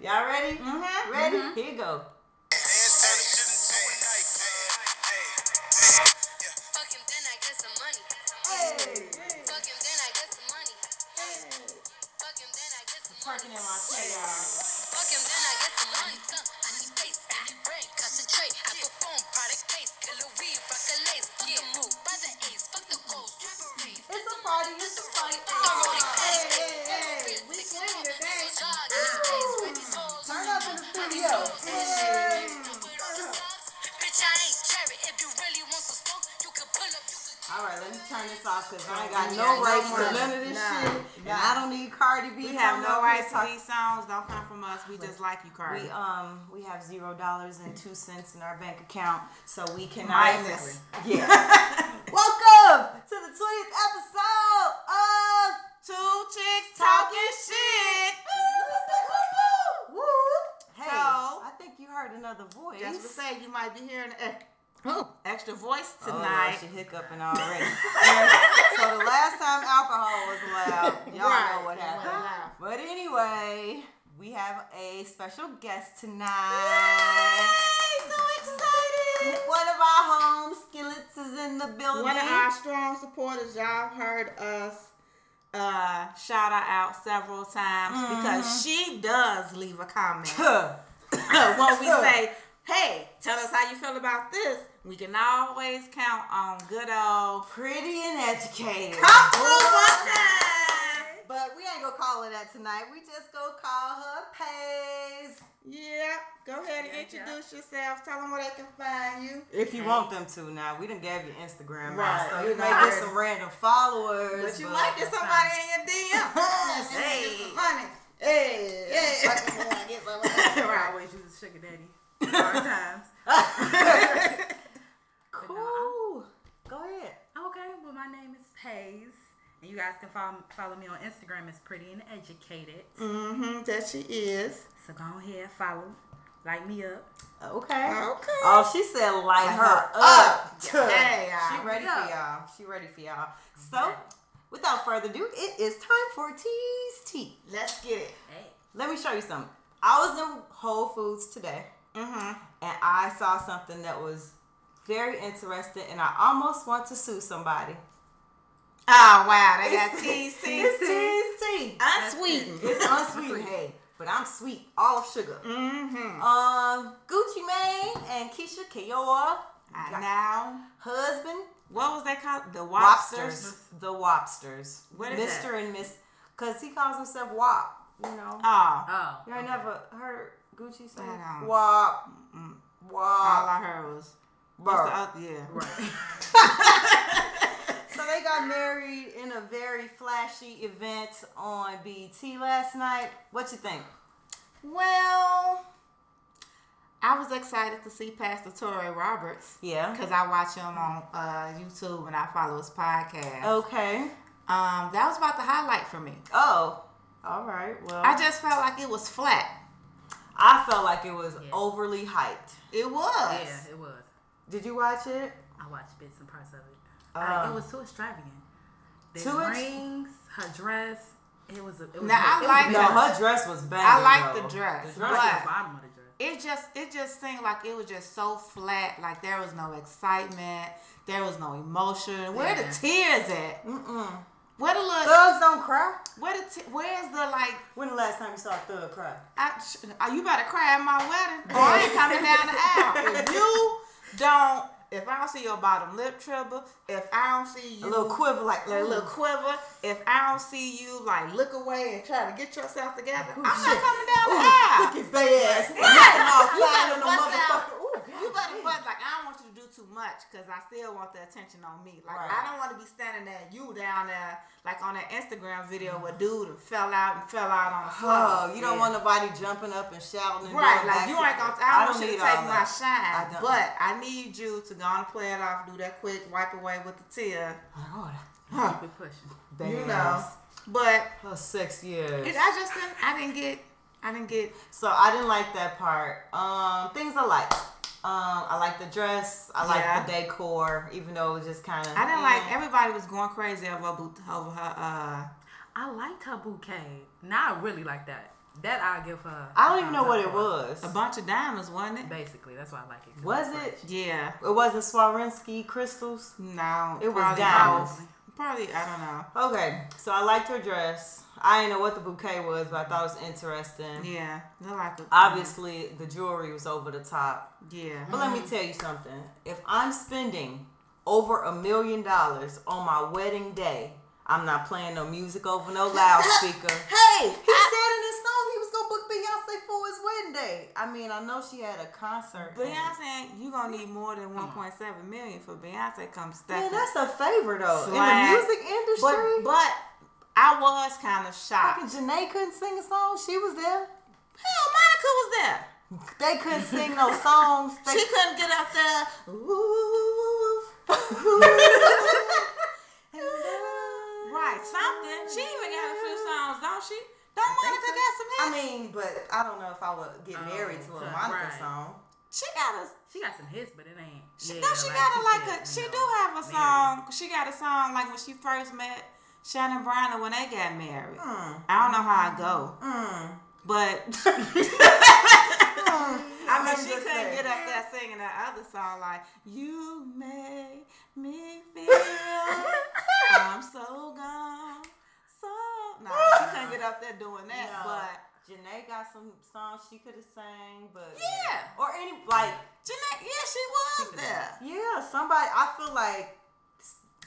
Y'all ready? Mm-hmm. Ready? Here you go. Yeah, no no rights to none of this Nah, shit. And. I don't need Cardi B. We have no rights to these songs. Don't come from us. We just like you, Cardi. We um we have zero dollars and two cents in our bank account, so we cannot. Minus. Yeah. Welcome to the twentieth episode of Two chicks talking shit. Woo! Hey, So- I think you heard another voice. Just to say, you might be hearing an extra voice Oh, tonight. she hiccuping already. so the last time alcohol was allowed, y'all Right. know what happened. But anyway, we have a special guest tonight. Yay! so excited. One of our home skillets is in the building. One of our strong supporters, y'all heard us uh, shout her out several times Mm-hmm. because she does leave a comment when we say, "Hey, tell us how you feel about this." We can always count on good old Pretty and educated. come through one time. But we ain't gonna call her that tonight. We just gonna call her Paige. Yeah, go ahead and introduce yourself. Tell them where they can find you. If you want them to now, we done gave you Instagram, Right. right? So you may get some random followers. But you might get somebody in your DM. Hey. Get some money. Hey, hey. I always use a sugar daddy. Hard times. Cool. Go ahead. Okay, well my name is Paige. And you guys can follow, follow me on Instagram. It's pretty and educated. Mm-hmm, that she is. So go ahead, follow, Light me up. Okay. Okay. Oh, she said light her her up. Hey, She y'all. ready Yeah. for y'all. She ready for y'all. So, without further ado, it is time for Tease Tea. Let's get it. Hey. Let me show you something. I was in Whole Foods today Mm-hmm. and I saw something that was very interesting and I almost want to sue somebody. Oh wow, they got teas, It's teas, teas. Tease Tea. Unsweetened. It's unsweetened, hey, but I'm sweet, all sugar. Mm-hmm. Um, Gucci Mane and Keyshia Ka'oir, now, husband, what was they called? The Wopsters. Wopsters. The Wopsters. What is Mr. and Miss, because he calls himself Wop, you know. Oh, Oh. you ain't never heard Gucci say I don't. Wop, all I heard was Burr. What's the other? Yeah. Right. So they got married in a very flashy event on BT last night. What you think? Well, I was excited to see Pastor Touré Roberts Yeah. because I watch him on uh, YouTube and I follow his podcast. Okay. Um, that was about the highlight for me. Oh. All right. Well, I just felt like it was flat. I felt like it was Yeah. overly hyped. It was. Yeah, it was. Did you watch it? I watched bits and parts of it. Uh, I- it was too extravagant. The Too ex- rings, her dress. It was. A, it was Now, I like No, her dress was bad. I like though. the dress, The It was dress but- the bottom of the dress. It just it just seemed like it was just so flat. Like there was no excitement. There was no emotion. Where the tears at? Mm-mm. Where the look? Thugs don't cry. Where the te- where's the like? When the last time you saw a thug cry? I, sh- you better cry at my wedding, or I ain't coming down the aisle. If you don't, if I don't see your bottom lip tremble, if I don't see you A little quiver, like a little mm. quiver, if I don't see you like look away and try to get yourself together, I'm not coming down the Ooh, aisle. Look at they ass. Off You flying better on the bust out. Motherfucker. Ooh, You better damn. but like I don't want you to do too much because I still want the attention on me. Like Right. I don't want to be standing there, you down there, like on that Instagram video where dude fell out and fell out on the floor. Oh, you don't Yeah. want nobody jumping up and shouting and Right, like you ain't backflips. gonna. I don't want you need to take all my that. shine, I don't. but I need you to go on and play it off, do that quick wipe away with the tear. Oh, Huh. Keep it pushing. that You bad know, ass. but Her sex years. it, I just didn't. I didn't get. I didn't get. So I didn't like that part. Um, things I like. Um, I like the dress. I like Yeah. the decor, even though it was just kind of. I didn't like. Everybody was going crazy over her, over her. Uh, I liked her bouquet. Now I really like that. That I give her. I don't even know what it was. A bunch of diamonds, wasn't it? Basically, that's why I like it. Was it? Yeah. It wasn't Swarovski crystals. No. It was diamonds. both. Probably, I don't know. Okay, so I liked her dress. I didn't know what the bouquet was, but I thought it was interesting. Yeah. Look like Obviously, the jewelry was over the top. Yeah. But let me tell you something. If I'm spending over a million dollars on my wedding day, I'm not playing no music over no loudspeaker. Hey! He said in his song he was gonna book Beyonce for his wedding day. I mean, I know she had a concert. Beyonce, you gonna need more than 1.7 million for Beyonce come step Man, that's a favor though. In the music industry. But but I was kind of shocked. Fucking Jhené couldn't sing a song. She was there. Hell, Monica was there. They couldn't sing no songs. They, She couldn't get up there. Ooh, uh, right, something. She even got a few songs, don't she? Don't Monica got some hits? I mean, but I don't know if I would get married to a Oh, Monica right. song. she got a. She got some hits, but it ain't. She, yeah, no, she got a like a. She you do have a married. song. She got a song like when she first met Shannon Brown when they got married. Hmm. I don't know how I go, Mm. but I mean, I'm she just couldn't saying. get up there singing that other song like "You Make Me Feel I'm So Gone." So no, she couldn't get up there doing that. No. But Jhené got some songs she could have sang, but Yeah. or any like Jeanette, yeah, she was there. yeah, somebody. I feel like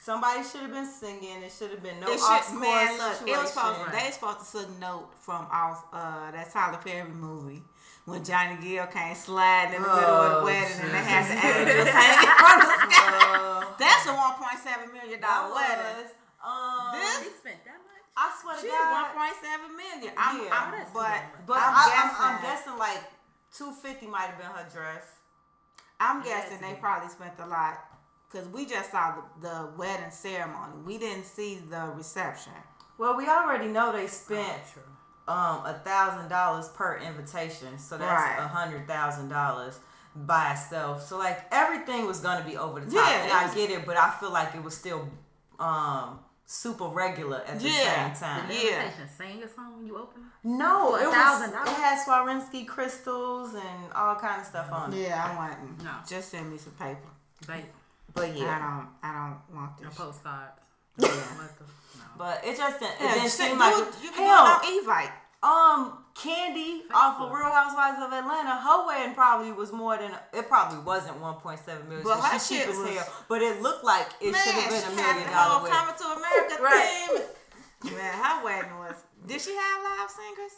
somebody should have been singing. It should have been no It aux should, man, chorus look, it was supposed, situation. they supposed to took note from off uh, that Tyler Perry movie when Johnny Gill came sliding in the middle of the Oh, wedding and they had the angels hanging from the sky. Uh, That's a one point seven million dollar dollar wedding. um, This- She spent that much. I swear to God. one point seven million. I'm, Yeah. I'm That's but But I'm I, guessing. I'm, I'm guessing like two fifty might have been her dress. I'm Yes, guessing they probably spent a lot because we just saw the, the wedding ceremony. We didn't see the reception. Well, we already know they spent Oh, um a thousand dollars per invitation, so that's Right. a hundred thousand dollars by itself. So like everything was gonna be over the top, Yeah, and I get it, but I feel like it was still um super regular at the Yeah. same time. The Yeah. sing a song when you open it. No, it was $1,000? it had Swarovski crystals and all kind of stuff on it. Yeah, I want No. Just send me some paper. Like But yeah, I don't. I don't want a this. postcard. Yeah. No. but it just didn't, it Yeah, didn't seem like it- it- you can hell. do it on Evite. Um, Candy off of Real Housewives of Atlanta, her wedding probably was more than it probably wasn't one point seven million. But her she shit as was- hell, but it looked like it should have been a million dollar wedding. Coming to America Right. theme. Man, her wedding was. Did she have live singers?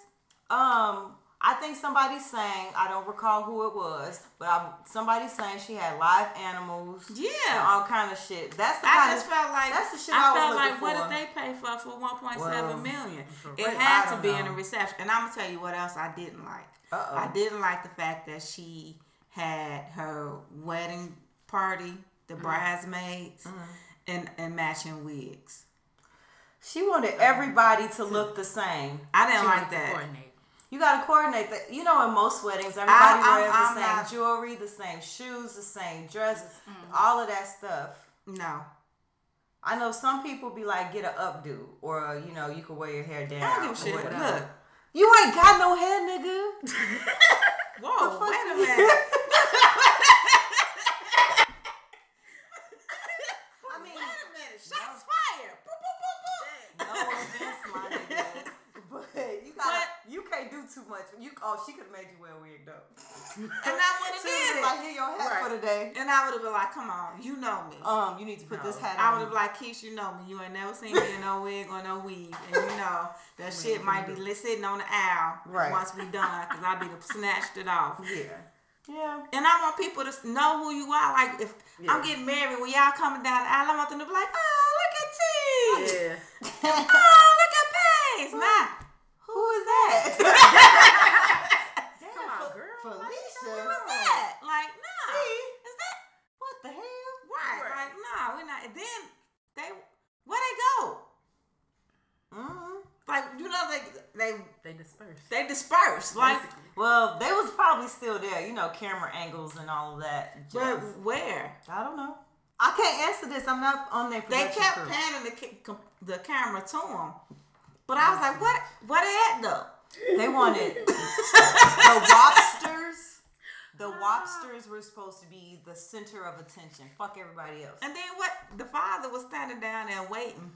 Um, I think somebody sang. I don't recall who it was, but I, somebody sang. She had live animals. Yeah. all kind of shit. That's the I kind just of felt like that's the shit I, I felt like what did they pay for for one point Well, seven million? It I had to be in know. a reception. And I'm gonna tell you what else I didn't like. Uh-oh. I didn't like the fact that she had her wedding party, Mm-hmm. the bridesmaids, and and matching wigs. she wanted everybody to look the same. I didn't She like that. You gotta coordinate that. You know, in most weddings, everybody I'm- wears I'm the same not- jewelry, the same shoes, the same dress, Mm-hmm. all of that stuff. No, I know some people be like, get a updo, or you know, you can wear your hair down. I don't give a shit. Look, you ain't got no hair, nigga. whoa, wait a minute. I mean, Wait a minute. Shots fired. Boop, boop, boop, boop. no offense, my nigga, but you got But- you can't do too much. You oh, she could have made you wear a wig though. And I would have it. like, here your hat for the day. And I would have been like, come on, you know me. Um, you need to put this hat on. I would have like, Keyshia, you know me. You ain't never seen me in no wig or no weave. And you know, that shit might be sitting on the aisle Right. once we done because I be the snatched it off. yeah, yeah. And I want people to know who you are. Like, if I'm getting married, when y'all coming down the aisle, I want them to be like, oh, look at T. Yeah. Oh, look at Paige. Not, Who is that? Come on, girl. Felicia. what's that? Like, nah. Is that? What the hell? Right. Right. Like, nah, we're not. And then they, where they go? Mm-hmm. Like, you know, they they They dispersed. they disperse. Like, Well, they was probably still there. You know, camera angles and all of that. but where? I don't know. I can't answer this. I'm not on their They kept crew. panning the ca- com- the camera to them. But I was like, what? Where they at though? They wanted the Wopsters. The Wopsters were supposed to be the center of attention. Fuck everybody else. And then what? The father was standing down there waiting.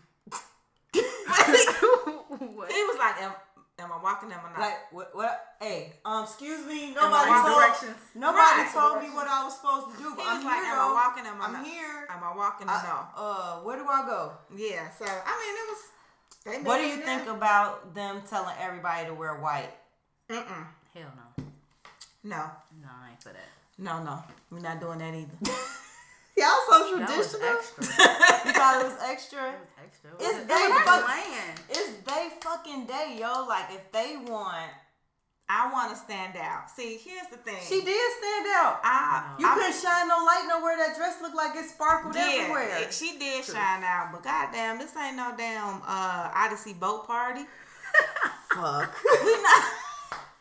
what? He was like, "Am, am I walking? Am I not?" Like what? What? Hey, um, excuse me. Nobody told. directions? Nobody Right. told me what I was supposed to do. he But was I'm like, here. "Am I walking? Am I I'm not? here. Am I walking? or I- no?" uh, where do I go? Yeah. So I mean, it was. They What do you it think about them telling everybody to wear white? Mm-mm. Hell no. No, No, I ain't for that. no, no. We're not doing that either. Y'all so traditional. you thought it was extra? That was extra. It's It they extra fuck- It's they fucking day, yo. Like if they want, I want to stand out. See, here's the thing. she did stand out. I, You I, couldn't shine no light nowhere. That dress looked like it sparkled Yeah, everywhere. it- she did shine out, but goddamn, this ain't no damn uh Odyssey boat party. Fuck. We not,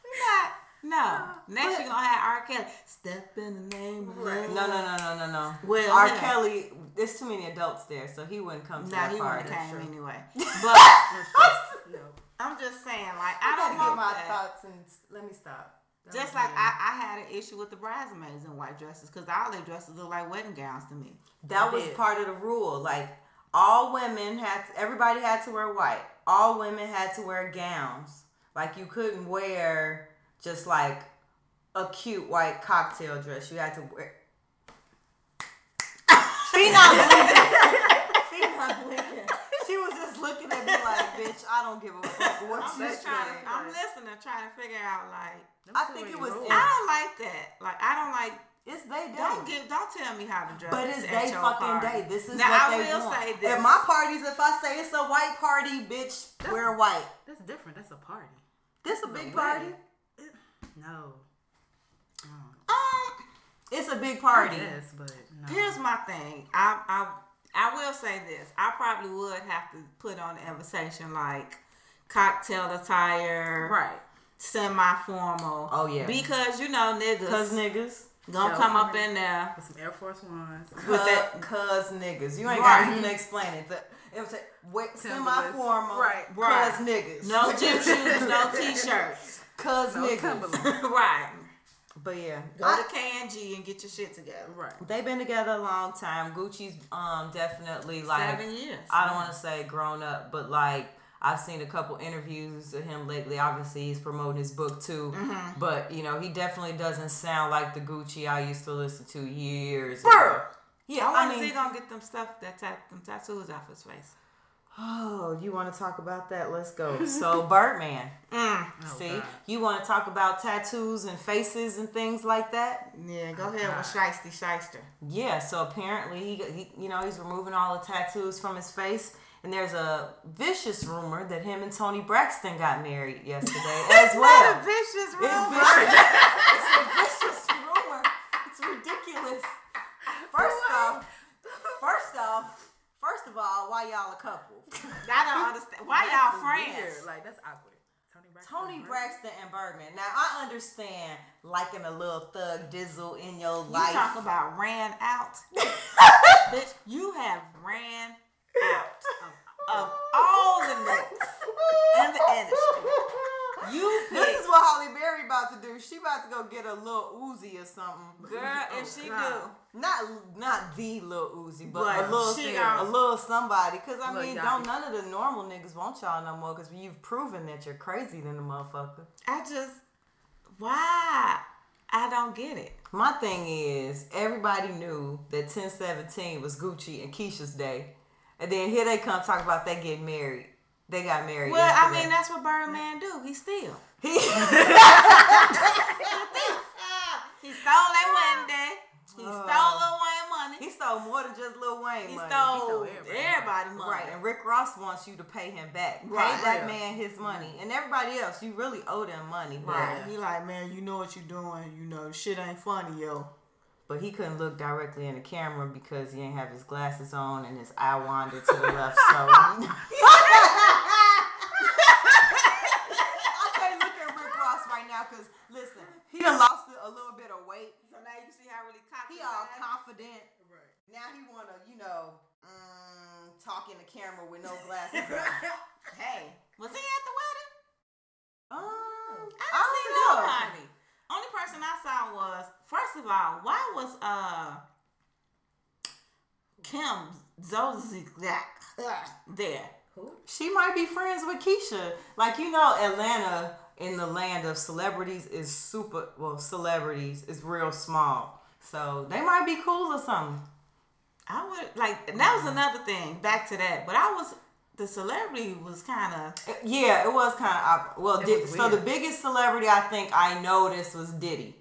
we not. No. Next, you're gonna have R. Kelly. Step in the name of love. No, no, no, no, no, no. Well, R. yeah. Kelly. There's too many adults there, so he wouldn't come to Nah, that he party. wouldn't have came anyway. But no. I'm just saying, like, I I don't get want my that. thoughts and let me stop. Just like I, I had an issue with the bridesmaids in white dresses because all their dresses look like wedding gowns to me. That It was did. part of the rule. Like all women had, to, everybody had to wear white. All women had to wear gowns. Like you couldn't wear just like a cute white cocktail dress. You had to wear. She not blinking. She not blinking. She was just looking at me like, bitch, I don't give a fuck what I'm you just trying. To, I'm listening, trying to figure out like I think it was. Rules. I don't like that. Like I don't like. It's they day. Don't give. Don't tell me how to dress. But it's at they fucking party. day. This is now, what I they will want. say this. At my parties, if I say it's a white party, bitch, wear white. That's different. That's a party. This a big a party. No. Um, It's a big party. Yes, but no. here's my thing. I I I will say this. I probably would have to put on the invitation like cocktail attire, right. semi formal. Oh, yeah. because you know niggas Cause niggas. gonna Yo, come up in there. With some Air Force Ones. With that- cause niggas. You ain't Right. gotta even explain it. The, it was a wait, Timberlands. semi-formal. Right. Right. Cause niggas. No gym shoes, no t-shirts. Cause No niggas. Timberlands. right. But yeah. Go I- to K&G and get your shit together. Right. they've been together a long time. Gucci's um definitely like Seven years. I don't want to say grown up, but like I've seen a couple interviews of him lately. Obviously, he's promoting his book too, Mm-hmm. but you know he definitely doesn't sound like the Gucci I used to listen to years Brr. ago. Yeah, I I, mean, he gonna get them stuff that tat- them tattoos off his face. Oh, you want to talk about that? Let's go. So Birdman, Mm. Oh, see, God. you want to talk about tattoos and faces and things like that? Yeah, go ahead with Shiesty Shyster. Yeah, so apparently he, he, you know, he's removing all the tattoos from his face, and there's a vicious rumor that him and Toni Braxton got married yesterday as well. What a vicious It's rumor. vicious. it's a vicious rumor. It's ridiculous. First off, first off, first of all, why y'all a couple? I don't understand. Why y'all friends? Weird. Like that's awkward. Toni Braxton. Toni? Braxton and Birdman. Now I understand liking a little thug dizzle in your You life. You talk about ran out. Bitch, you have ran out of all the niggas in the industry. You This is what Halle Berry about to do. She about to go get a little Uzi or something. girl, if oh, she God. do. Not not the little Uzi, but But a little thing, a little somebody. Cause I mean, don't none of the normal niggas want y'all no more. Cause you've proven that you're crazy than the motherfucker. I just, why? I don't get it. My thing is, everybody knew that 1017 was Gucci and Keyshia's day, and then here they come talk about they getting married. They got married. Well, I mean, that's what Birdman do. He steal. he. He stole their wedding day. He Oh. stole Lil Wayne money. He stole more than just Lil Wayne He money. stole, stole everybody. everybody money. Right, and Rick Ross wants you to pay him back. Right. Pay that Yeah. man his money, and everybody else, you really owe them money. But, Right. He like, man, you know what you doing. You know, shit ain't funny, yo. but he couldn't look directly in the camera because he didn't have his glasses on and his eye wandered to the left. So I can't look at Rick Ross right now because listen, he done lost a little bit of weight. So now you can see how really cocky He all confident. Right. Now he wanna, you know, mm, talk in the camera with no glasses. Hey, was he at the wedding? Um, I I didn't see don't know. nobody. Only person I saw was first of all, why was uh Kim Zolciak there? Who? She might be friends with Keyshia. Like you know, Atlanta in the land of celebrities is super. Well, celebrities is real small, so they might be cool or something. I would like and that was mm-hmm. another thing. Back to that, but I was the celebrity was kind of eh, Yeah, it was kind of well. Did, so the biggest celebrity I think I noticed was Diddy.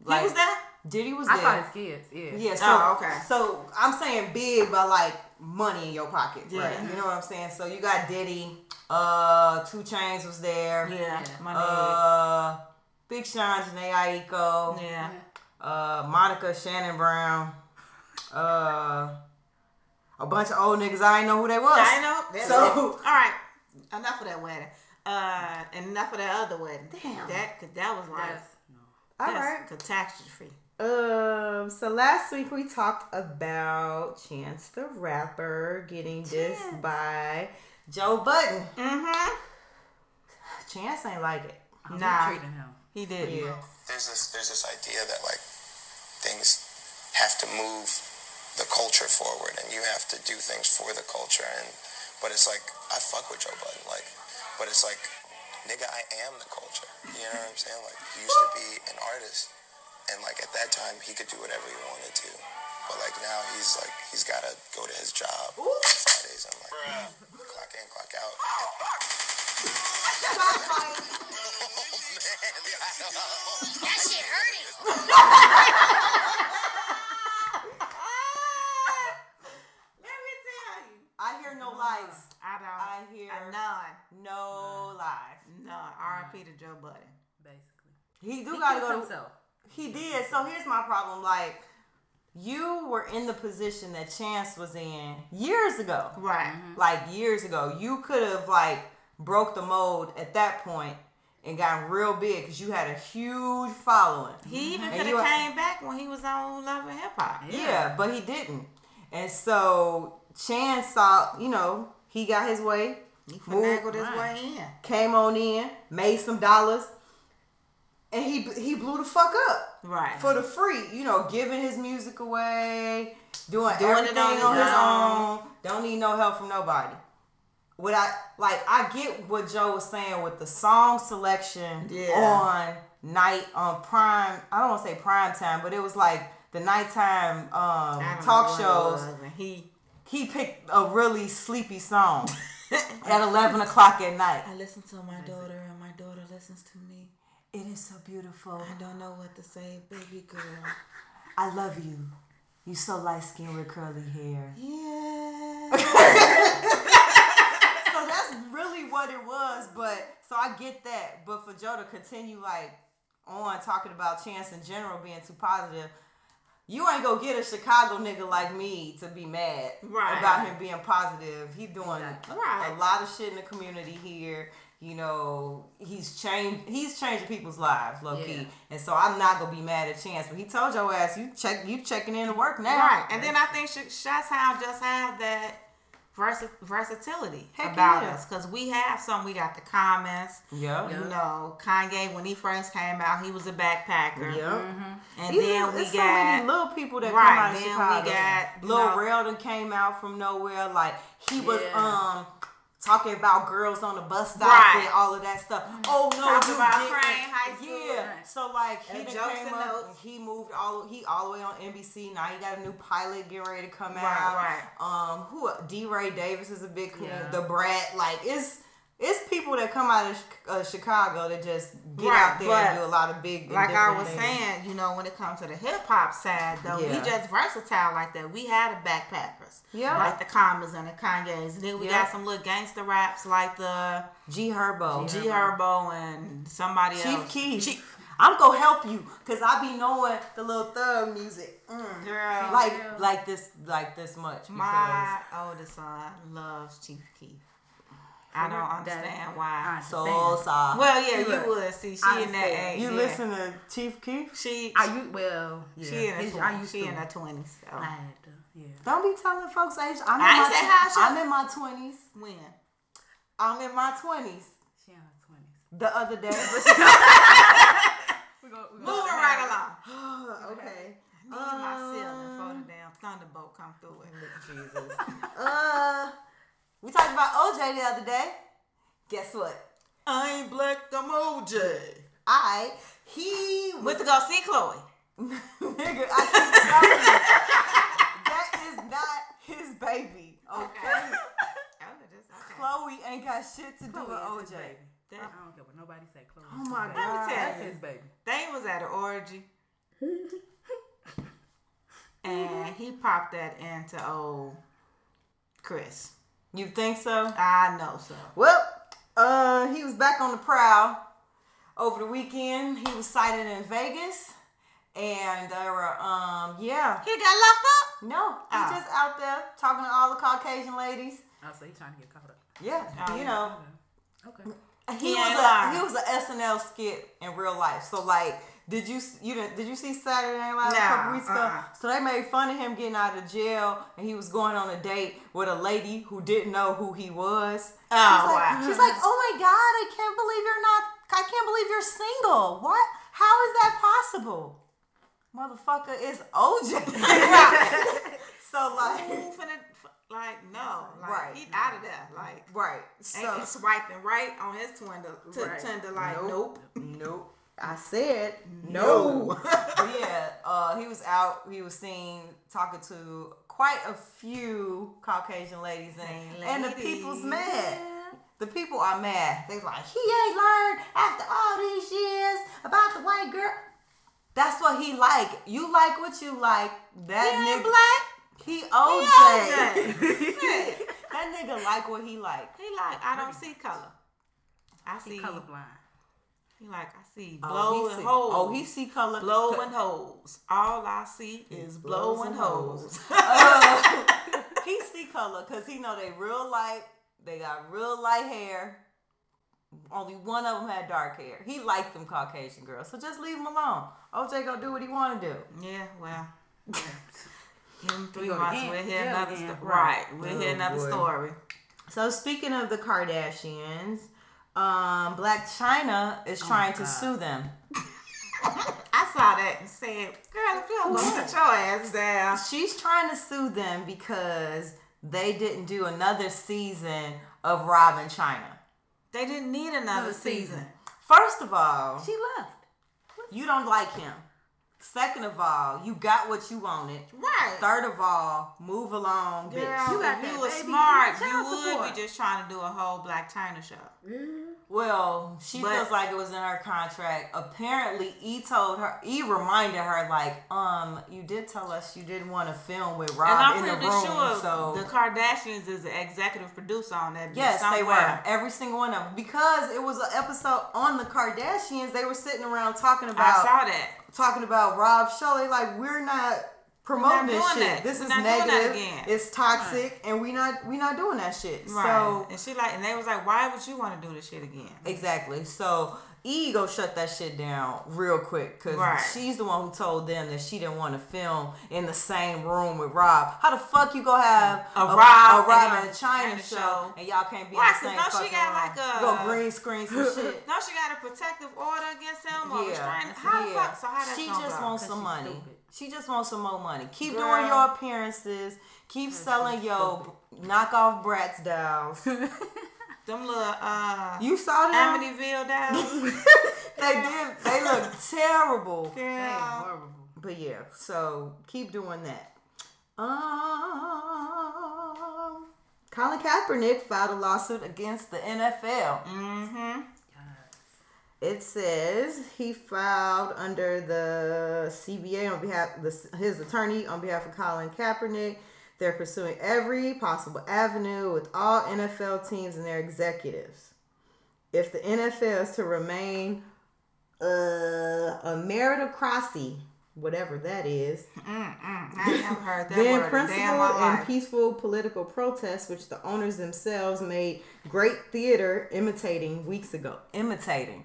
he was that Diddy was I there. saw his kids. Yeah. Yeah. So, Oh, okay. So I'm saying big, but like money in your pocket. Yeah. Right. You know what I'm saying? So you got Diddy. Uh, 2 Chainz was there. Yeah, Yeah. my name. Uh, Big Sean, Jhené Aiko. yeah. Uh, Monica Shannon Brown. Uh, a bunch of old niggas. I didn't know who they was. I know. That's So- it. all right, enough of that wedding. Uh, and enough of that other wedding. Damn. That that was like Yes. No. All that's right. catastrophe. Um. So last week we talked about Chance the Rapper getting dissed by Joe Budden. Mm-hmm. Chance ain't like it. How Nah. he treating him? He did. Yeah. there's this there's this idea that like things have to move the culture forward and you have to do things for the culture and but it's like I fuck with Joe Budden like but it's like nigga I am the culture you know what I'm saying like he used to be an artist and like at that time he could do whatever he wanted to but like now he's like he's got to go to his job on Fridays and like clock in clock out oh, That shit hurting. Let me tell you. I hear no lies. I don't. I hear- a none. No lies. None. R.I.P. to Joe Budden. Basically. He do He gotta killed go. To, himself. he did. So here's my problem. Like, you were in the position that Chance was in years ago. Right. Mm-hmm. Like years ago, you could have like broke the mold at that point and gotten real big because you had a huge following. He mm-hmm. even could have came back when he was on Love and Hip Hop. Yeah, but he didn't. And so Chance saw, you know, he got his way, He moved, finagled his right. way in. came on in, made some dollars, and he he blew the fuck up Right. for the free. You know, giving his music away, doing, Doing it everything on on his own. own. Don't need no help from nobody. What I like, I get what Joe was saying with the song selection Yeah. on night on prime. I don't want to say prime time, but it was like the nighttime um, talk know what it shows. He. He picked a really sleepy song at eleven o'clock at night. I listen to my daughter, and my daughter listens to me. It is so beautiful. I don't know what to say, baby girl. I love you. You so light skinned with curly hair. Yeah. so that's really what it was. But so I get that. But for Joe to continue like on talking about Chance in general being too positive, you ain't gonna get a Chicago nigga like me to be mad Right. about him being positive. He doing Exactly. a, a lot of shit in the community here. You know, he's changed. He's changing people's lives, low Yeah. key. And so I'm not gonna be mad at Chance. But he told your ass, you check, you checking in to work now. Right. And then I think Sh- Chi-Town just have that versa- versatility Heck about yeah. us. Because we have some, we got the comments. Yeah. You know, Kanye, when he first came out, he was a backpacker. Yeah. And Even- then we there's so many got. little people that Right, come out of then we Chicago. got, you Lil know- Rel done came out from nowhere. Like he was Yeah. um talking about girls on the bus stop Right. and all of that stuff. Oh no, Talking you about didn't. High School. Yeah. So like he And done jokes came up. He moved all he all the way on NBC. Now he got a new pilot getting ready to come Right, out. right. Um, who DeRay Davis is a big. Yeah. The Brat. Like it's. It's people that come out of uh, Chicago that just get Right, out there and do a lot of big. Like I was things. saying, you know, when it comes to the hip hop side, though, we just versatile like that. We had the backpackers, Yeah. like the Commons and the Kanyes. And then we Yeah. got some little gangster raps like the G Herbo. G Herbo and somebody else. Chief else. Keef. Chief- I'm gonna help you because I be knowing the little thug music. Mm. Girl, Like Yeah. like this like this much. Because my oldest son loves Chief Keef. I don't understand I why. understand. so soft. Well, yeah, you Look, would see. She I in that age. you yeah. listen to Chief Keef? She I used well. Yeah. she in her His- tw- I used she to. in her twenties. So. I had to. Yeah. Don't be telling folks age. I'm in I ain't my say tw- how she- I'm in my twenties. When? I'm in my twenties. She in her twenties. the other day. We go, we Moving right along. okay. Need my Uh, ceiling before the damn thunderbolt come through it. Jesus. uh, we talked about OJ the other day. Guess what? I ain't black, I'm OJ. I he was Went to go see Khloé. nigga. I keep telling you, that is not his baby. Okay. Khloé ain't got shit to do with his OJ. baby. That- I don't care what nobody say. Khloé. Oh is my his baby. God. That's his baby. They was at an orgy. and he popped that into old Kris. You think so? I know so. Well, uh, he was back on the prowl over the weekend. He was sighted in Vegas, and there were, um, yeah, He got locked up? no, he Ah. just out there talking to all the Caucasian ladies. Oh, so he's trying to get caught up. Yeah, Oh, you yeah. know, Okay. he, He was a he was a SNL skit in real life. So like, did you you didn't did you see Saturday Night Live a couple weeks ago? uh-uh. So they made fun of him getting out of jail, and he was going on a date with a lady who didn't know who he was. Oh, she's like, wow. She's like, oh my god, I can't believe you're not. I can't believe you're single. What? How is that possible? Motherfucker is OJ. so like, finna, like, no. Like, Right. he out of there. Like, right. So swiping right on his Tinder, t- Right. Tinder like, Nope. nope. Nope. I said No. no. Yeah, uh, he was out. He was seen talking to quite a few Caucasian ladies, and, Hey, and the people's mad. The people are mad. They like he ain't learned after all these years about the white girl. That's what he like. You like what you like. That He nigga black. He He OJ. that nigga like what he like. He like, I don't see color. I see, He colorblind. He like, I see Oh, blow he and see- holes. Oh, he see color. blowing holes. All I see is blows blowing holes. Uh, he see color because he know they real light. They got real light hair. Only one of them had dark hair. He liked them Caucasian girls, so just leave him alone. OJ go do what he want to do. yeah, well. Give him three months. We'll hear jail another again. story. Right. Right. We'll Oh, hear another boy. story. So speaking of the Kardashians, um, Blac Chyna is trying to sue them. I saw that and said, girl, if you don't sit your ass down. She's trying to sue them because they didn't do another season of Rob and Chyna. They didn't need another Another season. season. First of all, She left. you don't like him. Second of all, you got what you wanted. Right. Third of all, move along, Girl, bitch. You got if you were smart, you would support. be just trying to do a whole Blac Chyna show. Well, she But- feels like it was in her contract. Apparently, E told her, E reminded her, like, um, you did tell us you didn't want to film with Rob and I'm in the room, sure so the Kardashians is the executive producer on that. Yes, they were. Every single one of them. Because it was an episode on the Kardashians, they were sitting around talking about. I saw that. Talking about Rob Shelley. Like, we're not promoting this shit. that. This We're is not doing that negative. again." It's toxic, and we not we not doing that shit. Right. So and she like, and they was like, why would you want to do this shit again? exactly. So E go shut that shit down real quick because Right. she's the one who told them that she didn't want to film in the same room with Rob. How the fuck you gonna have A a, Rob a Rob and and a Chyna Chyna show, show. and y'all can't be Why? in the 'Cause same don't she got room? like a- go green screen some shit. No, she got a protective order against him or Yeah, restraining. How the yeah. fuck? So how that's she just go? wants some money. stupid. She just wants some more money. Keep Girl. doing your appearances. Keep selling your knockoff Bratz dolls. Them little uh, You saw them? Amityville dolls. They did. They look terrible. Dang, Girl. horrible. But yeah, so keep doing that. Um, Colin Kaepernick filed a lawsuit against the NFL. Mm-hmm. It says he filed under the CBA on behalf the, his attorney on behalf of Colin Kaepernick. They're pursuing every possible avenue with all NFL teams and their executives. If the NFL is to remain uh, a meritocracy, whatever that is, I ain't never heard that then word a day in principled and peaceful political protests, which the owners themselves made great theater imitating weeks ago. Imitating.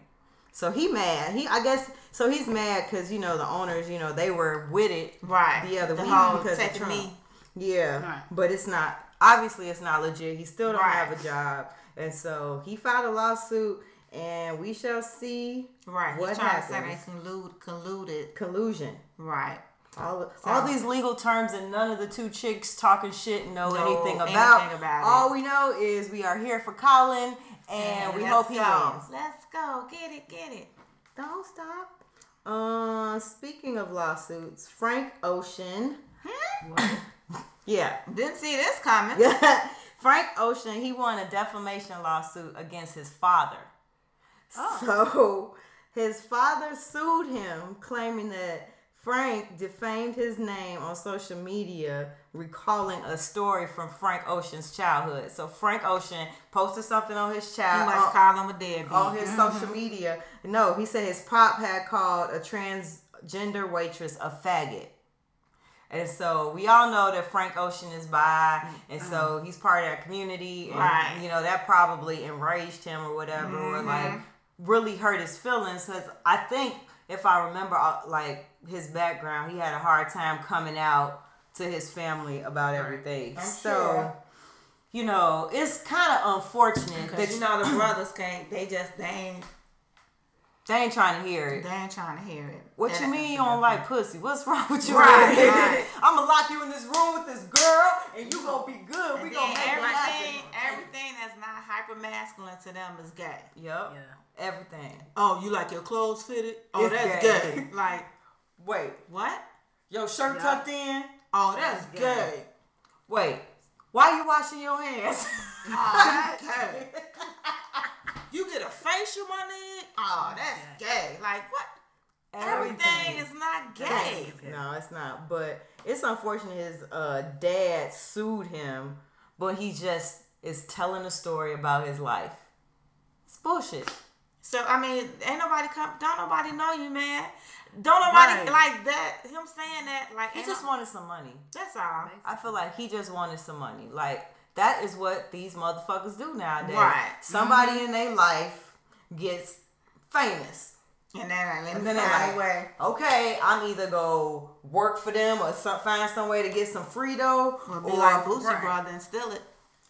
So he mad. He I guess so he's mad because you know the owners you know they were with it Right. the other The week whole because of Trump. me. Yeah, Right. but it's not. Obviously, it's not legit. He still don't Right. have a job, and so he filed a lawsuit. and we shall see Right. what He's trying to say they collude, colluded. Collusion. Right. All, So- all these legal terms and none of the two chicks talking shit know, anything anything about. about it. all we know is we are here for Colin and, we hope he go. wins. Let's go. Get it, get it. Don't stop. Uh, speaking of lawsuits, Frank Ocean. yeah. Didn't see this coming. Frank Ocean, he won a defamation lawsuit against his father. Oh. So his father sued him, claiming that Frank defamed his name on social media, recalling a story from Frank Ocean's childhood. So Frank Ocean posted something on his child must call him a deadbeat. on his mm-hmm. social media. No, he said his pop had called a transgender waitress a faggot. And so we all know that Frank Ocean is bi, and so he's part of that community. And, Right. You know that probably enraged him or whatever, or like really hurt his feelings. Because I think if I remember, uh, like his background, he had a hard time coming out to his family about everything. I'm so. sure. You know, it's kind of unfortunate that Because you know the brothers can't. They just they ain't they ain't trying to hear it. they ain't trying to hear it. What That- you mean you don't like pussy? What's wrong with you? Right, right. I'm gonna lock you in this room with this girl, and you gonna be good. And we gonna make everything, everything that's not hyper masculine to them is gay. Yep. Yeah. Everything. Oh, you like your clothes fitted? Oh, It's that's gay. gay. like Wait, what? your shirt Yeah. tucked in. Oh, that's That's gay. gay. Wait, why are you washing your hands? Oh, that's gay. You get a facial, my nigga? Oh, that's gay. Like what? Everything is not gay. No, it's not. But it's unfortunate his uh, dad sued him, but he just is telling a story about his life. It's bullshit. So I mean, ain't nobody come. Don't nobody know you, man. Don't nobody Right. like that. Him saying that, like He just no- wanted some money. That's all. I feel like he just wanted some money. Like that is what these motherfuckers do nowadays. Right. Somebody mm-hmm. in their life gets famous. And then I let And then find like, way. okay, I'm either go work for them or some, find some way to get some Frito. Or be or- like Boosie right. brother and steal it.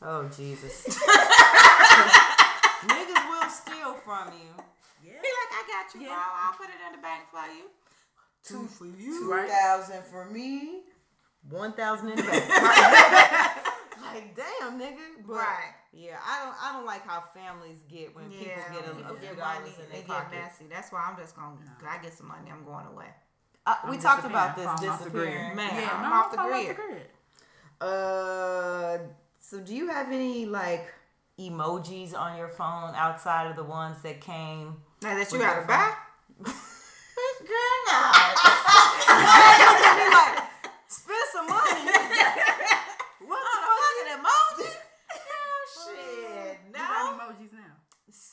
Oh Jesus. Niggas will steal from you. Be like, I got you, Yeah. bro. I'll put it in the bank for you. Two for you. Two Right. thousand for me, one thousand in the bank. like damn, nigga. But, Right. Yeah, I don't. I don't like how families get when people get a, people a few dollars money, in they their get pocket. messy. That's why I'm just gonna. I get some money. I'm going away. Uh, we I'm talked about this disappearing. Falling off the grid. disappearing. Man, Yeah, I'm no, off the fall grid. Uh, so do you have any like emojis on your phone outside of the ones that came? Now that you gotta your buy. Girl, no. Like, spend some money. what the fuck? Fucking emoji. Girl, shit. You got No. emojis now.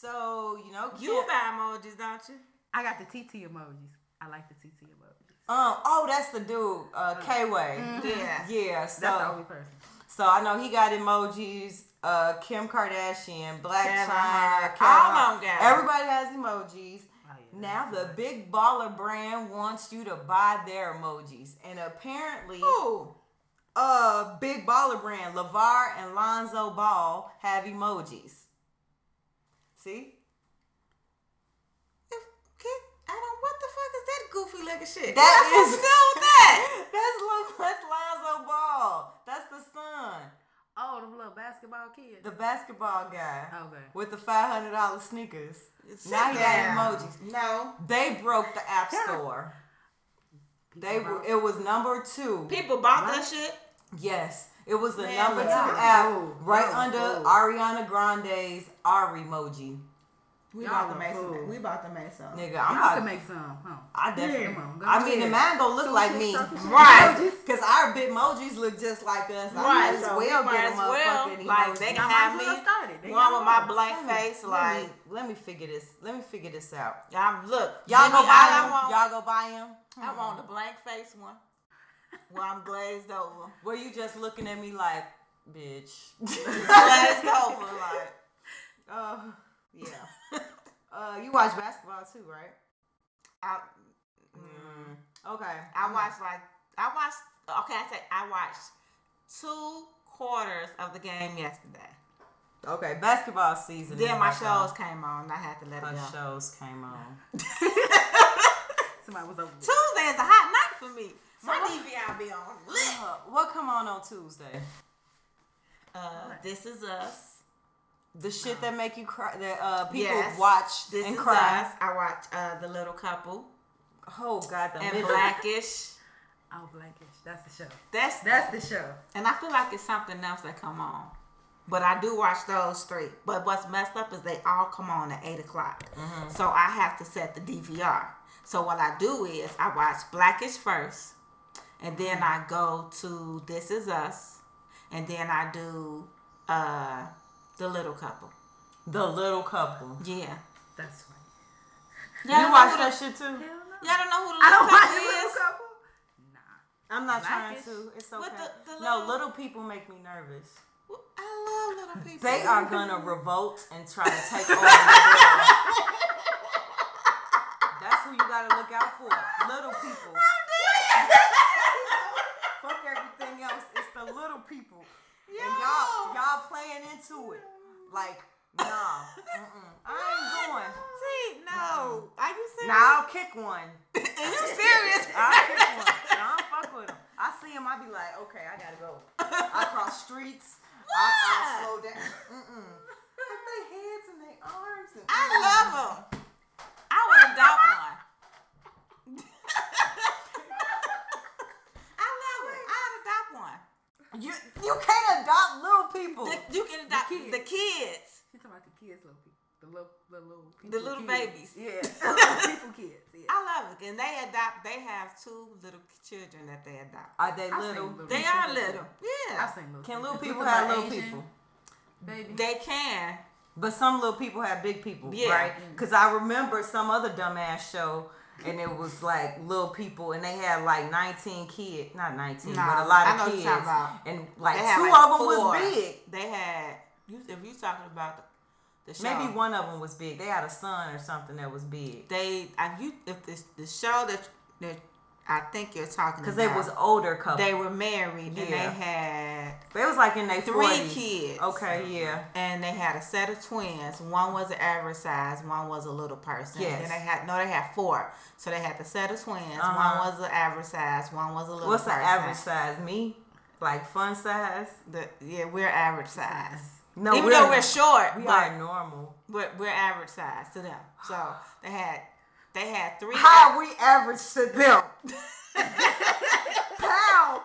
So you know, You buy emojis, don't you? I got the TT emojis. I like the TT emojis. Um. Oh, that's the dude. Uh, K Way. Yeah. Yeah. So That's the only person. so I know he got emojis. Uh, Kim Kardashian, Black Kevin Chyna, Kevin all Hart. them guys. Everybody has emojis. Oh, yeah, Now the big baller brand wants you to buy their emojis, and apparently, Ooh. uh, big baller brand Lavar and Lonzo Ball have emojis. See, If, kid, I don't. What the fuck is that goofy looking shit? That What is- is that? that's Lo- that's Lonzo Ball. That's the son, Oh, the little basketball kid. the basketball guy okay. with the five hundred dollar sneakers. Sit Now he got emojis. No. They broke the app store. They were, it was number two. People bought that shit. Yes, it was the Man, number two yeah. app Fool. right Y'all under fool. Ariana Grande's R emoji. We Y'all about to make fool. some. We about to make some. Nigga, I'm can not. make some, huh? I definitely. Yeah, come on, go I mean, the ahead. man don't look Two like me, circle shit. Right. Because our bitmojis look just like us. I Right, might as well we get might a as well, motherfucking like, they Y'all can might have me start One with my blank Let me- face, let like me, let me figure this. Let me figure this out. I'm look. Y'all give go buy all I him. Y'all go buy him. I want the blank face one. Where I'm glazed over. Were you just looking at me like, bitch? glazed over, like. Uh, yeah. Uh, you watch basketball too, right? I, Mm. Okay. I watched like I watched. Okay, I say I watched two quarters of the game yesterday. Okay, basketball season. Then my shows came on. I had to let it Her go. shows came on. Somebody was over. Tuesday is a hot night for me. My DVR be on lit. Uh, what come on on Tuesday? Uh, this is us. The shit that make you cry, that uh, people Yes. watch This and is cry. us. I watch uh, the Little Couple Oh God, the and middle. Blackish. Oh, Blackish. That's the show. That's That's the show. and I feel like it's something else that come on. But I do watch those three. But what's messed up is they all come on at eight o'clock. So I have to set the DVR. So what I do is I watch Blackish first, and then I go to This Is Us, and then I do uh the Little Couple. The little couple. Yeah. That's funny. Y'all You watch that the- shit too? Hell no. Y'all don't know who the I Little don't watch Couple the little is? couple. Nah. I'm not trying to. It's okay. The- the no, little- little people make me nervous. I love little people. They are gonna revolt and try to take over the world. That's who you gotta look out for. Little people. Fuck everything else. It's the little people. And y'all, y'all playing into it. Like, nah. Mm-mm. I ain't going. See, no. Are you serious? Now I'll kick one. Are you serious? I'll kick one. I don't fuck with them. I see him, I be like, okay, I gotta go. I cross streets. I, I slow down. Mm-mm. Like they heads and they arms. And, I love them. I would adopt one. I love it. I'd adopt one. You you can't adopt little people. The, you can adopt kids. the kids. She's talking about the kids, little people. The little, the little people. The little kids. babies. Yeah. The little people kids. Yeah. I love it. And they adopt, they have two little children that they adopt. Are they little? little They people are little. Yeah. I've seen little Can people. little It's people have little Asian people? Baby. They can. But some little people have big people, Yeah. right? Mm. Because I remember some other dumbass show, and it was like little people, and they had like 19 kids, not 19, Nah, but a lot of kids, you're talking about. and like two had of them four. was big. They had, you, if you talking about the, the show. Maybe one of them was big. They had a son or something that was big. They, if you, if this, the show that, that I think you're talking Because they was older couple. They were married and they had They was like in their three 40s. kids. Okay, yeah. And they had a set of twins. One was an average size, one was a little person. Yes. Then they had no, they had four. So they had the set of twins. Uh-huh. One was an average size, one was a little What's the person. average size? Me? Like fun size? The, yeah, we're average size. No, Even we're, though we're short, we but are normal. we're, we're average size to them. So they had they had three. How are we average to them? How?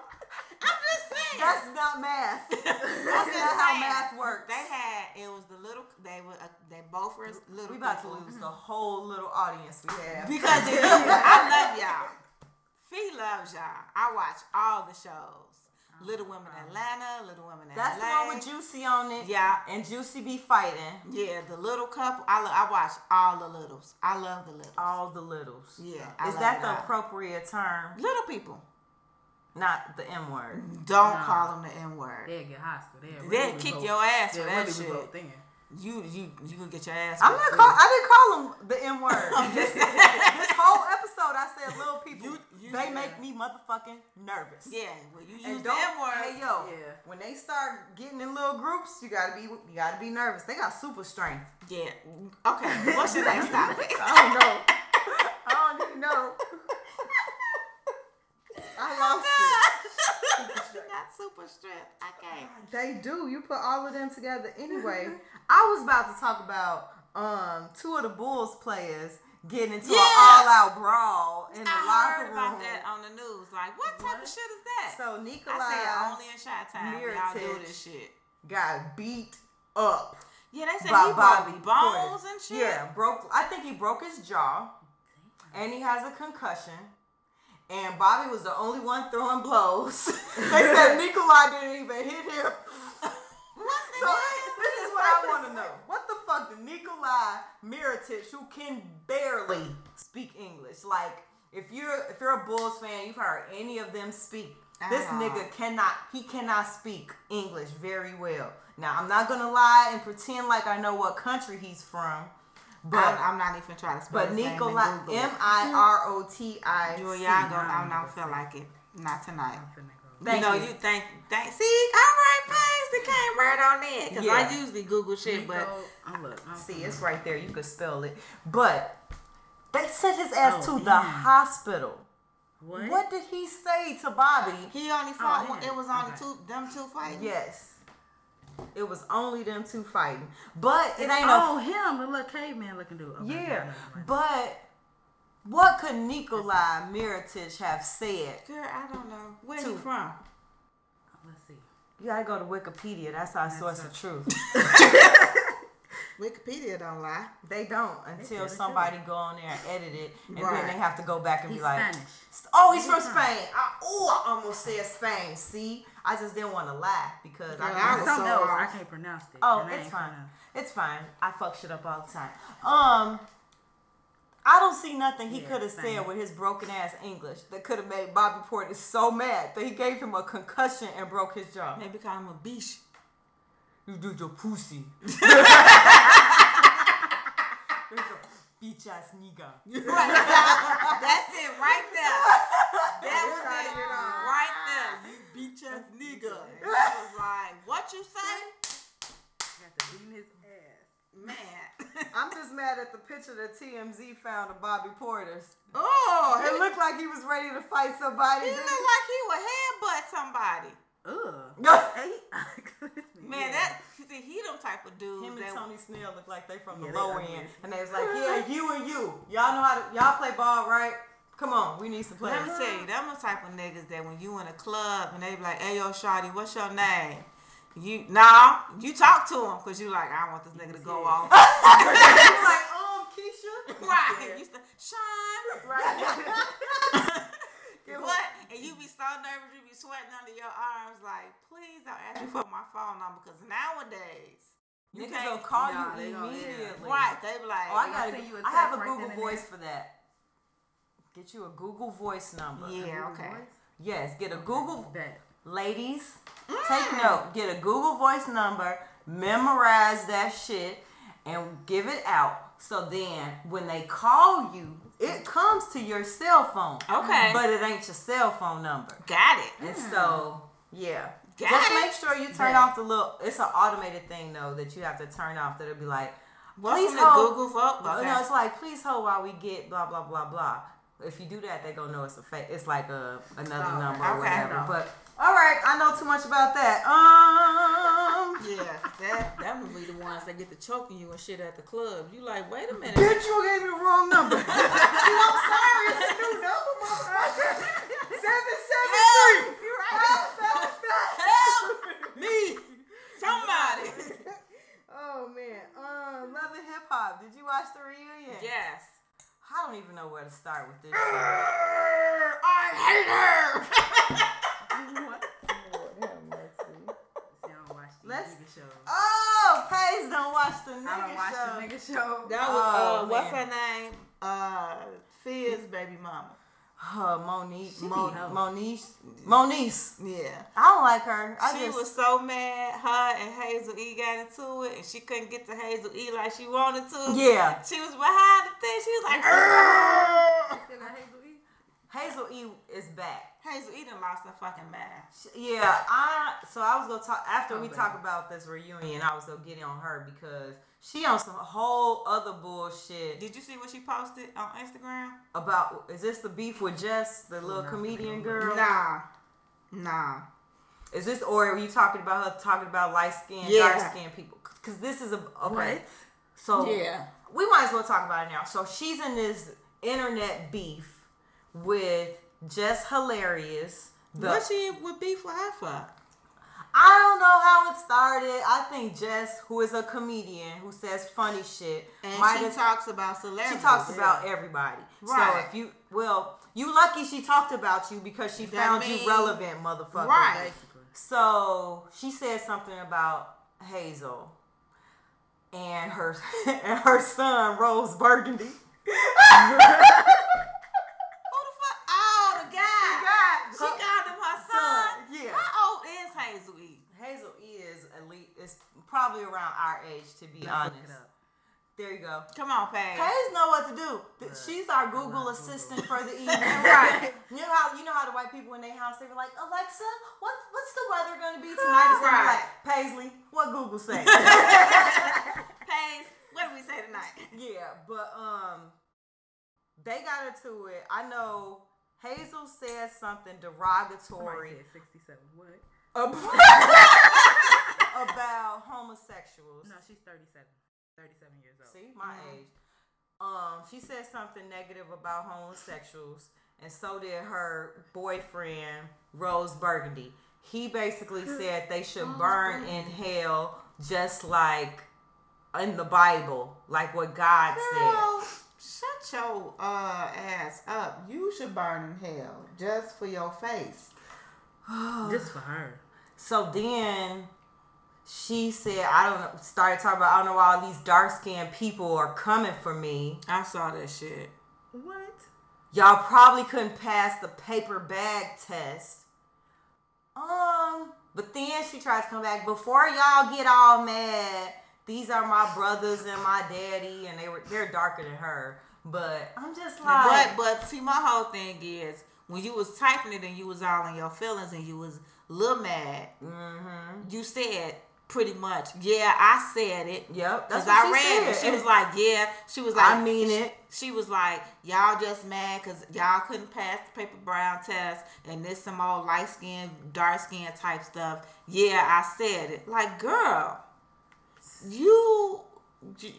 I'm just saying. That's not math. That's not just how math works. They had it was the little. They were uh, they both were little. we about to lose the whole little audience we have. Because I love y'all. Fee loves y'all. I watch all the shows. Little Women uh-huh. Atlanta, Little Women Atlanta. That's the one with Juicy on it. Yeah. And Juicy be fighting Yeah, the little couple. I, lo- I watch all the littles. I love the littles. all the littles. Yeah, I Is that the all. appropriate term? Little people. Not the M word. Don't Nah. call them the N word. They'll get hostile. They'll, They'll really kick your ass for They'll that really shit. then. You you you gonna get your ass. I'm not call. I didn't call them the M word. this, this whole episode, I said little people. You- you they make that. me motherfucking nervous. Yeah, well you use don't, word. hey yo, Yeah. when they start getting in little groups, you gotta be you gotta be nervous. They got super strength. Yeah. Okay. What's your next topic? I don't know. I don't even know. I lost Not super strength. Okay. They do. You put all of them together anyway. I was about to talk about um two of the Bulls players getting into Yeah. an all-out brawl in the I locker heard about that on the news. Like, what type of shit is that? So I Nikolai only in shot time. Y'all do this shit. got beat up Yeah, they said by he Bobby broke bones Portis. and shit. Yeah, broke. I think he broke his jaw, and he has a concussion. And Bobby was the only one throwing blows. they said Nikolai didn't even hit him. What the So hell? this is what I want to know: What the fuck did Nikolai Mirotic, who can barely speak English, like? If you're if you're a Bulls fan, you've heard any of them speak. This nigga cannot he cannot speak English very well. Now I'm not gonna lie and pretend like I know what country he's from, but I'm, I'm not even trying to spell but his name in Nikolai M I R O T I. M I R O T I C. Julia, I don't, I don't feel like it. Not tonight. I'm finna go. Thank you know, you. you think, think, see, all right, Paige, they came right on in. Because Yeah. I usually Google shit, but Nico, I'm look. See, it's right there. You could spell it. But they sent his ass Oh, to the hospital. what? What did he say to Bobby? he only oh, fought, man. it was only Okay. two, them two fighting. Yes. It was only them two fighting. But it ain't Oh, no him, the little caveman looking dude. Okay, Yeah. it. But what could Nikolai Miritich have said? Girl, I don't know. Where Two. he from? Let's see. You gotta go to Wikipedia. That's our source of truth. Wikipedia don't lie. They don't until they somebody go on there and edit it, and then they have to go back and He's be like, Spanish. "Oh, he's from Where's? Spain." I, oh, I almost said Spain. See, I just didn't want to laugh because I, I know was so off. I can't pronounce it. Oh, it's fine. pronounce It's fine. I fuck shit up all the time. Um, I don't see nothing he Yeah, could have said with his broken ass English that could have made Bobby Porter so mad that he gave him a concussion and broke his jaw. Maybe call him a beach. You do your pussy. Bitch ass nigga. That's it right there. That was it to get on. right there. You beach ass nigga. And I was like, what you say? Got to beat his ass. Man. I'm just mad at the picture that TMZ found of Bobby Portis. oh, It looked like he was ready to fight somebody. he looked like he would headbutt somebody. Ugh. Hey. Man, Yeah. that see, he them type of dudes Him and that Tony Snell look like they from the Yeah, they lower end, and they was like, "Yeah, you and you, y'all know how to, y'all play ball, right? Come on, we need some play. Let me tell you, them the type of niggas that when you in a club and they be like, "Hey yo, shawty, what's your name?" You nah, you talk to him because you like, I want this nigga to go off. You're like, um, Keisha, right? You said, Sean, right? What? And you be so nervous, you be sweating under your arms, like, please don't ask me for my phone number, because nowadays you Niggas can't. will call Nah, you they gonna- yeah. immediately. Right? They be like, Oh, I gotta. send you a I have a right Google Voice for that. Get you a Google Voice number. yeah, okay. Yes, get a Google. Bet. Ladies, mm. take note. Get a Google Voice number. Memorize that shit and give it out. So then, when they call you, it comes to your cell phone. Okay. But it ain't your cell phone number. Got it. And hmm. so, yeah. Got Just it. make sure you turn Bet. off the little. It's an automated thing though that you have to turn off. That'll be like, Welcome please hold. Google Vote. Okay. No, it's like please hold while we get blah blah blah blah. If you do that, they gonna know it's a fake. It's like a another Oh, number okay. or whatever. But all right, I know too much about that. Um, yeah, that that would be the ones that get to choking you and shit at the club. You like, wait a minute. bitch, you gave me the wrong number. I'm sorry, it's a new number, motherfucker. Seven seven three. You right. Help, help, help. Help me, somebody. Oh man, um, Love and Hip Hop. Did you watch the reunion? yes. I don't even know where to start with this. I hate her. What? See, I don't watch these Let's- nigga shows. Oh, Paige don't watch the nigga I don't watch show. the nigga show. That was Oh, uh, what's man. her name? Uh, Fizz baby mama. Uh, Monique, She Mo- be hoe. Monique, Moniece. Yeah. I don't like her. I she just, was so mad. Her and Hazel E got into it, and she couldn't get to Hazel E like she wanted to. yeah. She was behind the thing. She was like, "Arr!" Hazel E? Hazel E is back. Hazel E done lost her fucking mind. Yeah, I. So I was gonna talk after Oh, we baby. talk about this reunion. I was gonna get on her because she on some whole other bullshit Did you see what she posted on Instagram? about. Is this the beef with Jess, the little no, comedian no. girl? Nah, nah. Is this or are you talking about her talking about light skinned, Yeah. dark skinned people? Because this is a okay. What? So Yeah. we might as well talk about it now. So she's in this internet beef with Jess Hilarious. The, what she would be with her for? I don't know how it started. I think Jess, who is a comedian who says funny shit, And might she have- talks about celebrities. she celebrities. talks about everybody. Right. So if you well, you lucky she talked about you because she That found mean- you relevant, motherfucker. Right. So she said something about Hazel and her and her son Rose Burgundy. Who the fuck? Oh, the guy. God, She called him her son. Yeah. How old is Hazel E? Hazel is elite. Is probably around our age, to be Look honest. it up. There you go. Come on, Paige. Paige know what to do. Th- Right. She's our Google assistant Google. for the evening. Right. You know how you know how the white people people in their house. They were like, Alexa, what, what's the weather going to be tonight? It's be Right. like, Paisley, what Google say? Paige, what do we say tonight? yeah, but um, they got into it. I know Hazel said something derogatory Somebody said 67. What? About, homosexuals. No, she's 37. 37 years old. See, my age. Um, she said something negative about homosexuals, and so did her boyfriend Rose Burgundy. He basically said they should burn in hell, just like in the Bible, like what God Girl, shut your uh ass up. You should burn in hell just for your face. Just for her. So then she said, I don't know, started talking about, I don't know why all these dark skinned people are coming for me. I saw that shit. What? Y'all probably couldn't pass the paper bag test. Um, but then she tries to come back. Before y'all get all mad, these are my brothers and my daddy, and they were they're darker than her. But I'm just like, But but see, my whole thing is when you was typing it and you was all in your feelings and you was a little mad, mm-hmm. you said pretty much, yeah, I said it. Yep, that's Cause what I she read it. She was like, yeah. She was like, I mean she, it. She was like, y'all just mad because y'all couldn't pass the paper brown test and this some old light skin, dark skin type stuff. Yeah, I said it. Like, girl, you.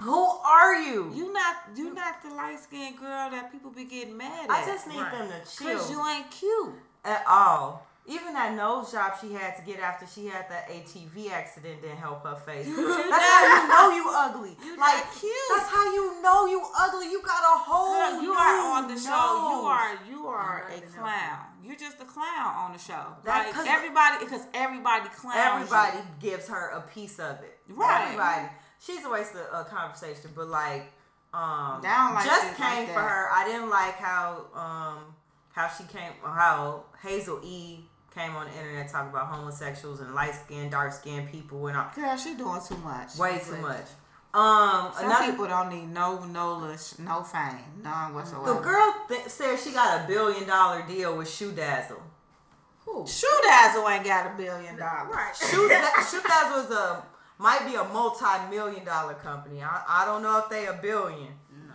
who are you? You not you not the light skinned girl that people be getting mad at. I just need Right. them to chill. Cause you ain't cute. at all. Even that nose job she had to get after she had that ATV accident didn't help her face. That's how you know you ugly. You like not cute. that's how you know you ugly. You got a whole. Girl, you new are on the show. You are you are a even clown. You're just a clown on the show. That- like 'cause- everybody, because everybody clowns. Everybody you. gives her a piece of it. Right. Everybody. She's a waste of a conversation, but like, um, I like just came like for her. I didn't like how um how she came how Hazel E came on the internet talking about homosexuals and light skinned, dark skinned people and all, Girl, she doing too much. way too much. Um, Some another people don't need no no no fame, none whatsoever. the girl th- said she got a billion dollar deal with Shoe Dazzle. Who? Shoe Dazzle ain't got a billion dollars. Right. Shoe, Shoe Dazzle is a might be a multi million dollar company. I, I don't know if they a billion.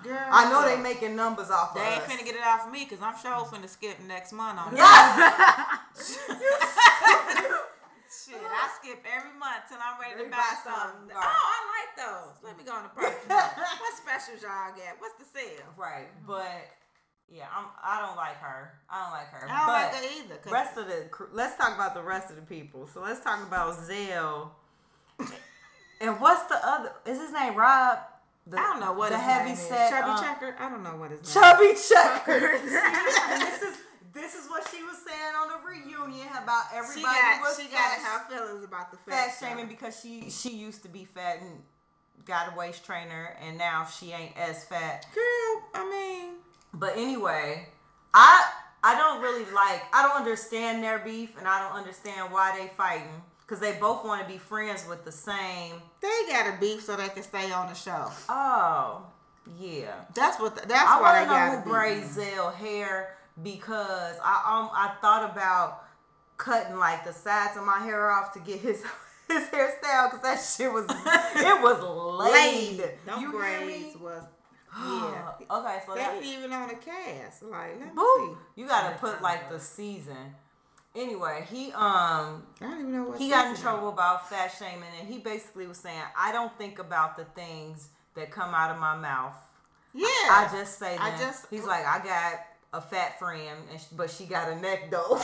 Girl, I know they making numbers off They of They ain't us. finna get it off me because I'm sure I'm finna skip next month on Shit, I skip every month till I'm ready to Ready to buy buy something. something, Oh. I like those. Let me go on the purchase. what specials y'all got? What's the sale? Right, but yeah, I'm. I don't like her. I don't like her. I don't but like that either. 'cause- rest of the. Let's talk about the rest of the people. So let's talk about Zell. and what's the other? Is his name Rob? The, I don't know what the heavy is. set Chubby um, Checker. I don't know what his name. Chubby Checker. See, this is this is what she was saying on the reunion about everybody She got was she fat, got her feelings about the fat fat shaming because she she used to be fat and got a waist trainer and now she ain't as fat. Girl, I mean, But anyway, I I don't really like I don't understand their beef and I don't understand why they fighting because they both want to be friends with the same. they got a beef so they can stay on the show. Oh yeah, That's what. The, that's I why want they to know got who a beef. braids Zell hair because I um I thought about cutting like the sides of my hair off to get his his hairstyle because that shit was it was laid. Them you hear braids was yeah. okay, so They that, even on the cast. Like, let me Boo! see. You gotta put like the season. Anyway, he um I don't even know what. he got in trouble about fat shaming, and he basically was saying, "I don't think about the things that come out of my mouth. Yeah. I just say them." I just- He's like, "I got a fat friend, and she, but she got a neck though."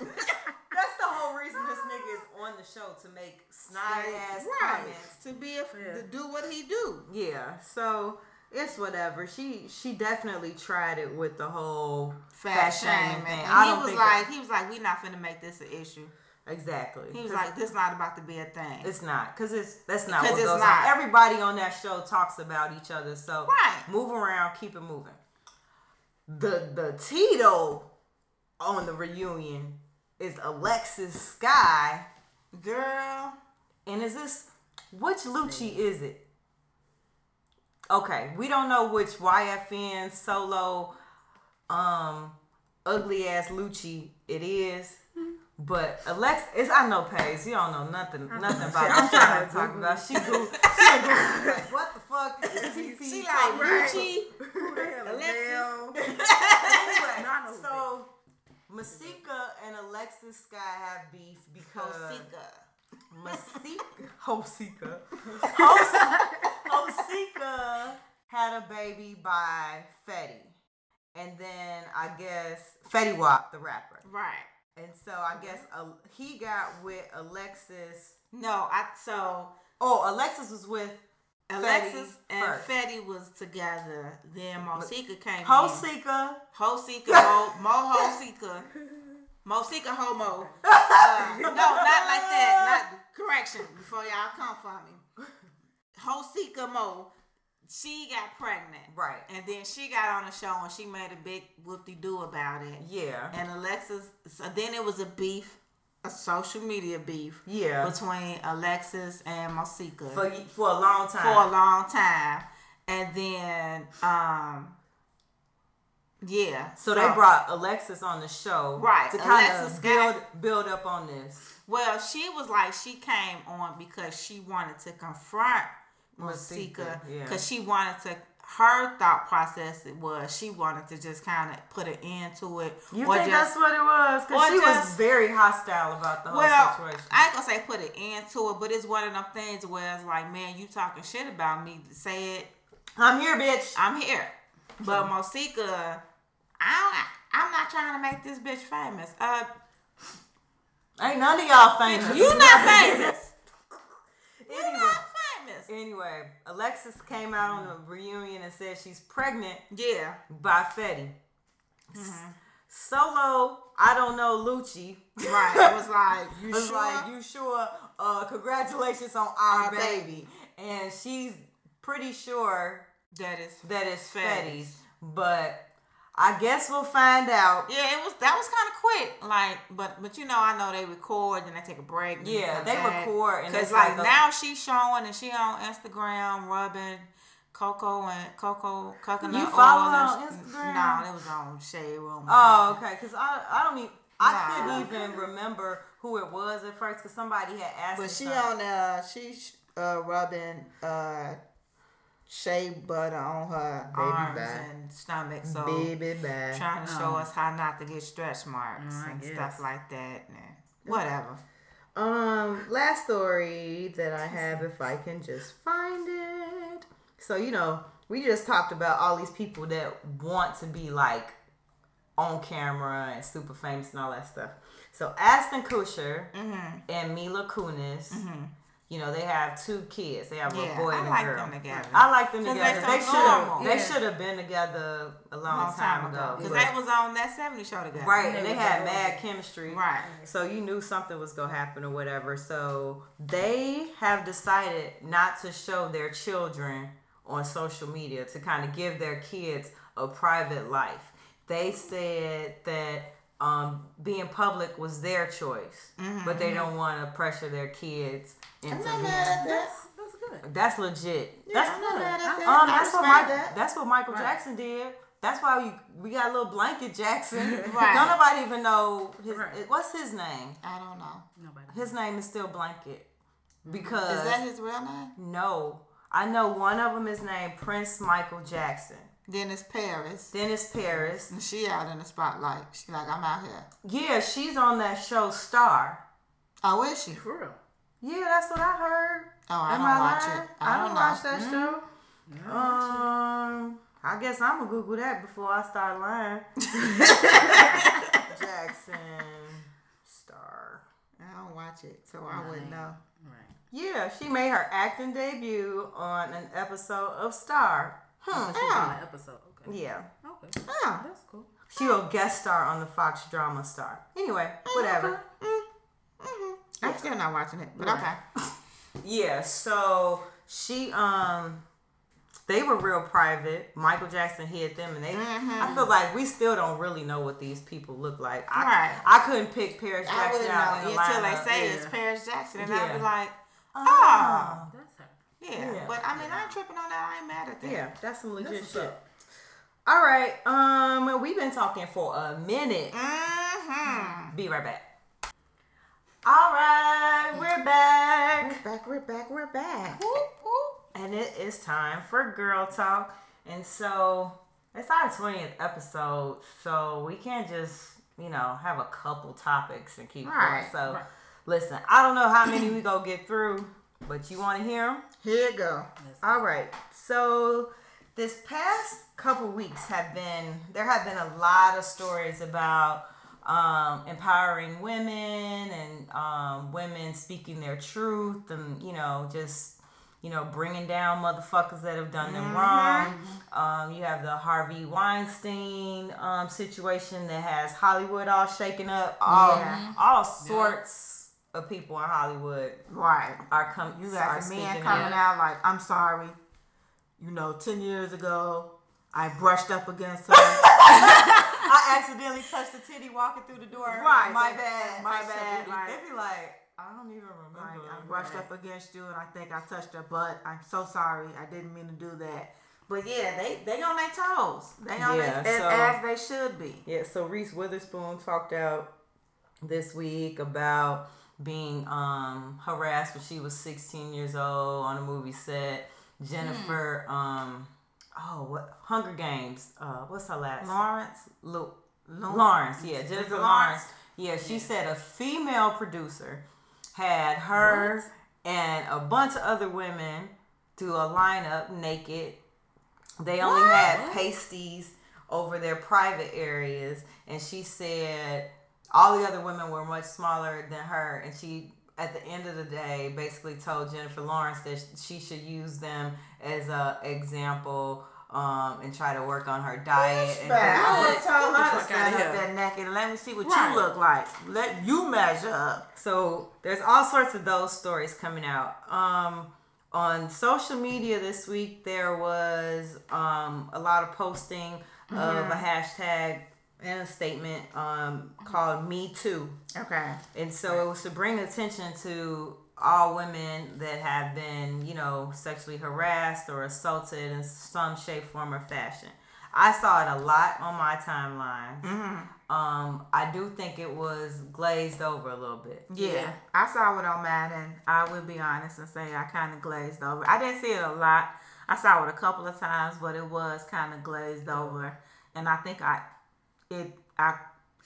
That's the whole reason this nigga is on the show to make snide ass right comments. to be a, Yeah. to do what he do. Yeah, so it's whatever. She she definitely tried it with the whole Fat, fat, shaming. thing. And I he was think like, he was like, we not finna make this an issue. exactly. He was like, this not about to be a thing. it's not because it's that's not 'Cause what it's goes not. on. Everybody on that show talks about each other, so Right. move around, keep it moving. The the Tito on the reunion is Alexis Skyy, Girl, and is this which Lucci is it? Okay, we don't know which YFN solo um ugly ass Lucci it is. But Alex, it's I know Paige. You don't know nothing, nothing about I'm trying to talk about. She go, she go, what the fuck is? She like. Gucci. Who the hell is Alexis. Belle? Anyway, No, I know so Masika and Alexis Skyy have beef because Hosika. Masika Hosika Hos- Hosika had a baby by Fetty. And then I guess Fetty Wap, the rapper. Right. And so I guess uh, he got with Alexis. No, I so Oh, Alexis was with Alexis and first. Fetty was together. Then Mosika came. Hosika. Hosika, Mo, Mo Hosika. Mosika Homo. Uh, no, not like that. Not correction before y'all come for me. Hosika Mo. She got pregnant. Right. And then she got on the show and she made a big whoop do about it. Yeah. And Alexis, so then it was a beef, a social media beef Yeah. between Alexis and Mosika For, for a long time. for a long time. And then, um, yeah. So they brought Alexis on the show, Right, To kind Alexis of got- build build up on this. Well, she was like she came on because she wanted to confront Masika, Masika yeah. because she wanted to. Her thought process it was she wanted to just kind of put an end to it. You think just- that's what it was? Because she was very hostile about the whole Well, situation. I ain't gonna say put an end to it, but it's one of them things where it's like, man, you talking shit about me. Say it. I'm here, bitch. I'm here. But Mosika, I don't, I'm not trying to make this bitch famous. Uh, Ain't none of y'all famous. you not famous. you Anyway. not famous. Anyway, Alexis came out on the reunion and said she's pregnant Yeah. by Fetty. Mm-hmm. Solo, I don't know Lucci. Right. It was like, you was sure? like, you sure? Uh, congratulations on our, Our baby. baby. And she's pretty sure that is. that it's Fetty's. Fetty's, but I guess we'll find out. Yeah, it was. That was kind of quick. Like, but but you know, I know they record and they take a break. and Yeah, they back. record and Cause it's like like now she's showing and she on Instagram rubbing cocoa and cocoa coconut You oil. follow her on sh- Instagram? No, it was on Shade Room. Oh, okay. Because I, I don't even, I Nah. couldn't even remember who it was at first because somebody had asked But me she something. on uh she uh rubbing uh shea butter on her arms bye. and stomach. So baby bad. trying to show us how not to get stretch marks Mm, I and guess. stuff like that. And whatever. Um, last story that I have, if I can just find it. So you know, we just talked about all these people that want to be like on camera and super famous and all that stuff. So Ashton Kutcher and Mila Kunis, you know, they have two kids. They have Yeah, a boy I and a like girl. them together. I like them 'Cause they together. so They should have. normal. They Yeah. should have been together a long, Long time, ago. Because but- they was on that 70 show together. Right, and They they had adorable. mad chemistry. Right. So you knew something was gonna happen or whatever. So they have decided not to show their children on social media to kind of give their kids a private life. They said that um, being public was their choice, but they don't want to pressure their kids into being. that. That's, that's good. That's legit. Yeah, that's I'm not mad at that. Um, that's what respect Mike, that. that's what Michael Right. Jackson did. That's why we we got a little blanket Jackson. Right. Don't nobody even know his Right. what's his name. I don't know. Nobody. His name is still blanket because Is that his real name? no, I know one of them is named Prince Michael Jackson. Then it's Paris. Dennis Paris. And she out in the spotlight. She like, I'm out here. Yeah, she's on that show Star. Oh, is she? For real. Yeah, that's what I heard. Oh, I Am don't watch lying? it. I, I don't don't watch know. that show. Um, I guess I'm gonna Google that before I start lying. Jackson Star. I don't watch it, so I wouldn't know. Right. Yeah, she made her acting debut on an episode of Star. Hmm. She's on ah. the episode. Okay. Yeah. Okay. Oh. That's cool. She will guest star on the Fox drama Star. Anyway, mm, whatever. I'm mm, mm-hmm. still not watching it, but okay. Yeah, so she um they were real private. Michael Jackson hid them and they mm-hmm. I feel like we still don't really know what these people look like. I, Right. I couldn't pick Paris Jackson out know until they say yeah. it's Paris Jackson, and Yeah. I'd be like, Oh. oh. Yeah. Yeah. But I mean, I ain't tripping on that. I ain't mad at that. Yeah, that's some legit That's shit. All right. Um, we've been talking for a minute. Mm-hmm. Be right back. All right, we're back. We're back, we're back, we're back. And it is time for girl talk. And so it's our 20th episode, so we can't just, you know, have a couple topics and keep Right, going. So listen, I don't know how many we go get through, but you want to hear them? Here you go. All right. So this past couple weeks have been there have been a lot of stories about um, empowering women and um, women speaking their truth and you know just you know bringing down motherfuckers that have done them wrong. Um, you have the Harvey Weinstein um, situation that has Hollywood all shaken up. All Yeah. all sorts of people in Hollywood Right. are come. You are got the man coming out. out like, I'm sorry. You know, 10 years ago, I brushed up against her. I accidentally touched a titty walking through the door. Right. My bad. My Touched bad, booty. like- They'd be like, I don't even Like, remember. I brushed up against you and I think I touched her butt. I'm so sorry. I didn't mean to do that. But yeah, they they on their toes. They on Yeah, their, so- as, as they should be. Yeah, so Reese Witherspoon talked out this week about being um, harassed when she was 16 years old on a movie set. Jennifer, um, oh, what Hunger Games? Uh, what's her last? Lawrence, Lu- Lu- Lawrence, yeah, Jennifer Lawrence. Lawrence? Yeah, she said a female producer had her and a bunch of other women do a lineup naked. They only had pasties over their private areas, and she said all the other women were much smaller than her, and she. At the end of the day, basically told Jennifer Lawrence that she should use them as a example um, and try to work on her diet. and Bad. I would her- have told her to stand up here. there naked and let me see what Right. you look like. Let you measure up. So there's all sorts of those stories coming out. Um, on social media this week, there was um, a lot of posting of a hashtag and a statement um, called Me Too. Okay. And so it was to bring attention to all women that have been, you know, sexually harassed or assaulted in some shape, form, or fashion. I saw it a lot on my timeline. Hmm. Um, I do think it was glazed over a little bit. Yeah. Yeah. I saw it on mine, and I will be honest and say I kind of glazed over. I didn't see it a lot. I saw it a couple of times, but it was kind of glazed over, and I think I it I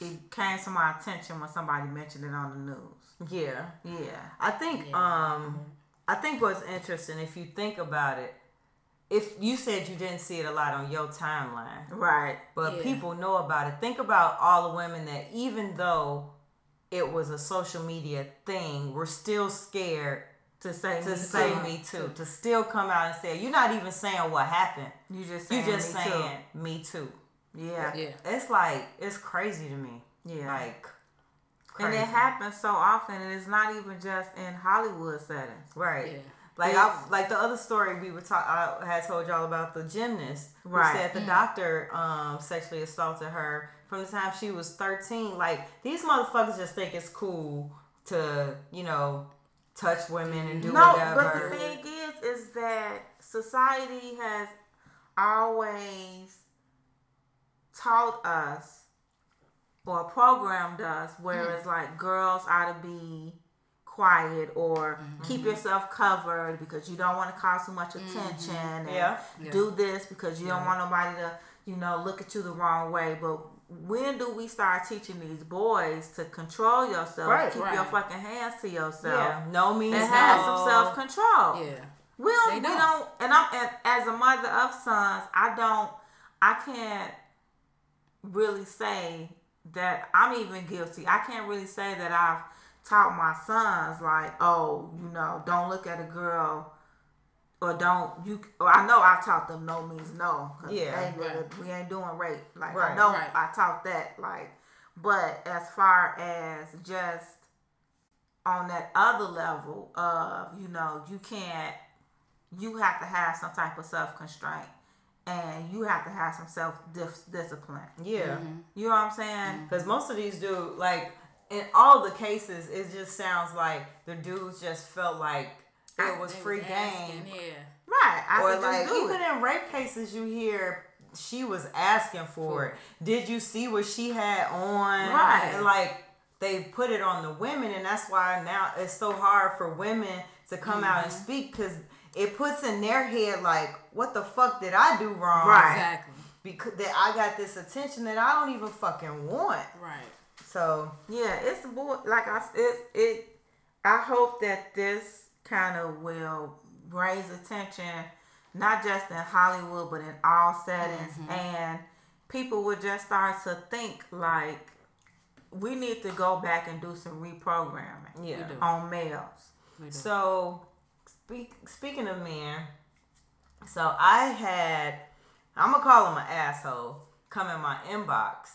it came to my attention when somebody mentioned it on the news. Yeah. Yeah. I think um I think what's interesting if you think about it, if you said you didn't see it a lot on your timeline, Right. but Yeah. people know about it. Think about all the women that even though it was a social media thing, were still scared To say to me say too. me too, to still come out and say you're not even saying what happened. You just You just me saying me too. Yeah. Yeah. It's like it's crazy to me. Yeah. Like And it happens so often, and it's not even just in Hollywood settings. Right. Yeah. Like Yeah. I, like the other story we were talking, I had told y'all about the gymnast who Right. said the doctor um, sexually assaulted her from the time she was thirteen. Like these motherfuckers just think it's cool to you know touch women and do No, whatever. but the thing is, is that society has always taught us or programmed us where Mm. it's like girls ought to be quiet or Mm-hmm. keep yourself covered because you don't want to cause too much attention Mm-hmm. Yeah. do this because you don't want nobody to you know look at you the wrong way but when do we start teaching these boys to control yourself Right. keep your fucking hands to yourself yeah, no means and no. have some self control. Yeah. We don't, don't. don't, and I'm and as a mother of sons, I don't, I can't really say that I'm even guilty. I can't really say that I've taught my sons like, oh, you know, don't look at a girl. Or don't you? Or I know I've taught them no means no. Yeah, ain't right. we ain't doing rape. Like I know right. I taught that. Like, but as far as just on that other level of you know you can't you have to have some type of self constraint and you have to have some self discipline Yeah, mm-hmm. you know what i'm saying mm-hmm. because most of these dudes, like in all the cases, it just sounds like the dudes just felt like it was free game. asking, Yeah. right i or like just do even it in rape cases you hear she was asking for it. Did you see what she had on? Right. And like they put it on the women, and that's why now it's so hard for women to come out and mm-hmm. speak because it puts in their head like, what the fuck did I do wrong? Right. Exactly. Because that I got this attention that I don't even fucking want. Right. So Yeah, it's bull. Like I, s- it, it. I hope that this kind of will raise attention, not just in Hollywood, but in all settings, mm-hmm. and people would just start to think like we need to go back and do some reprogramming yeah. on males. We do. So, speak, speaking of men, so I had, I'm gonna call him an asshole, come in my inbox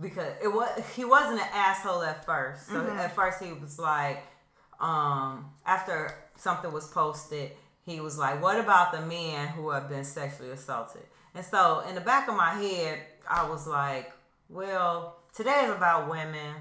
because it was he wasn't an asshole at first. So at first he was like, um, after something was posted, he was like, "What about the men who have been sexually assaulted?" And so in the back of my head, I was like, "Well, today is about women."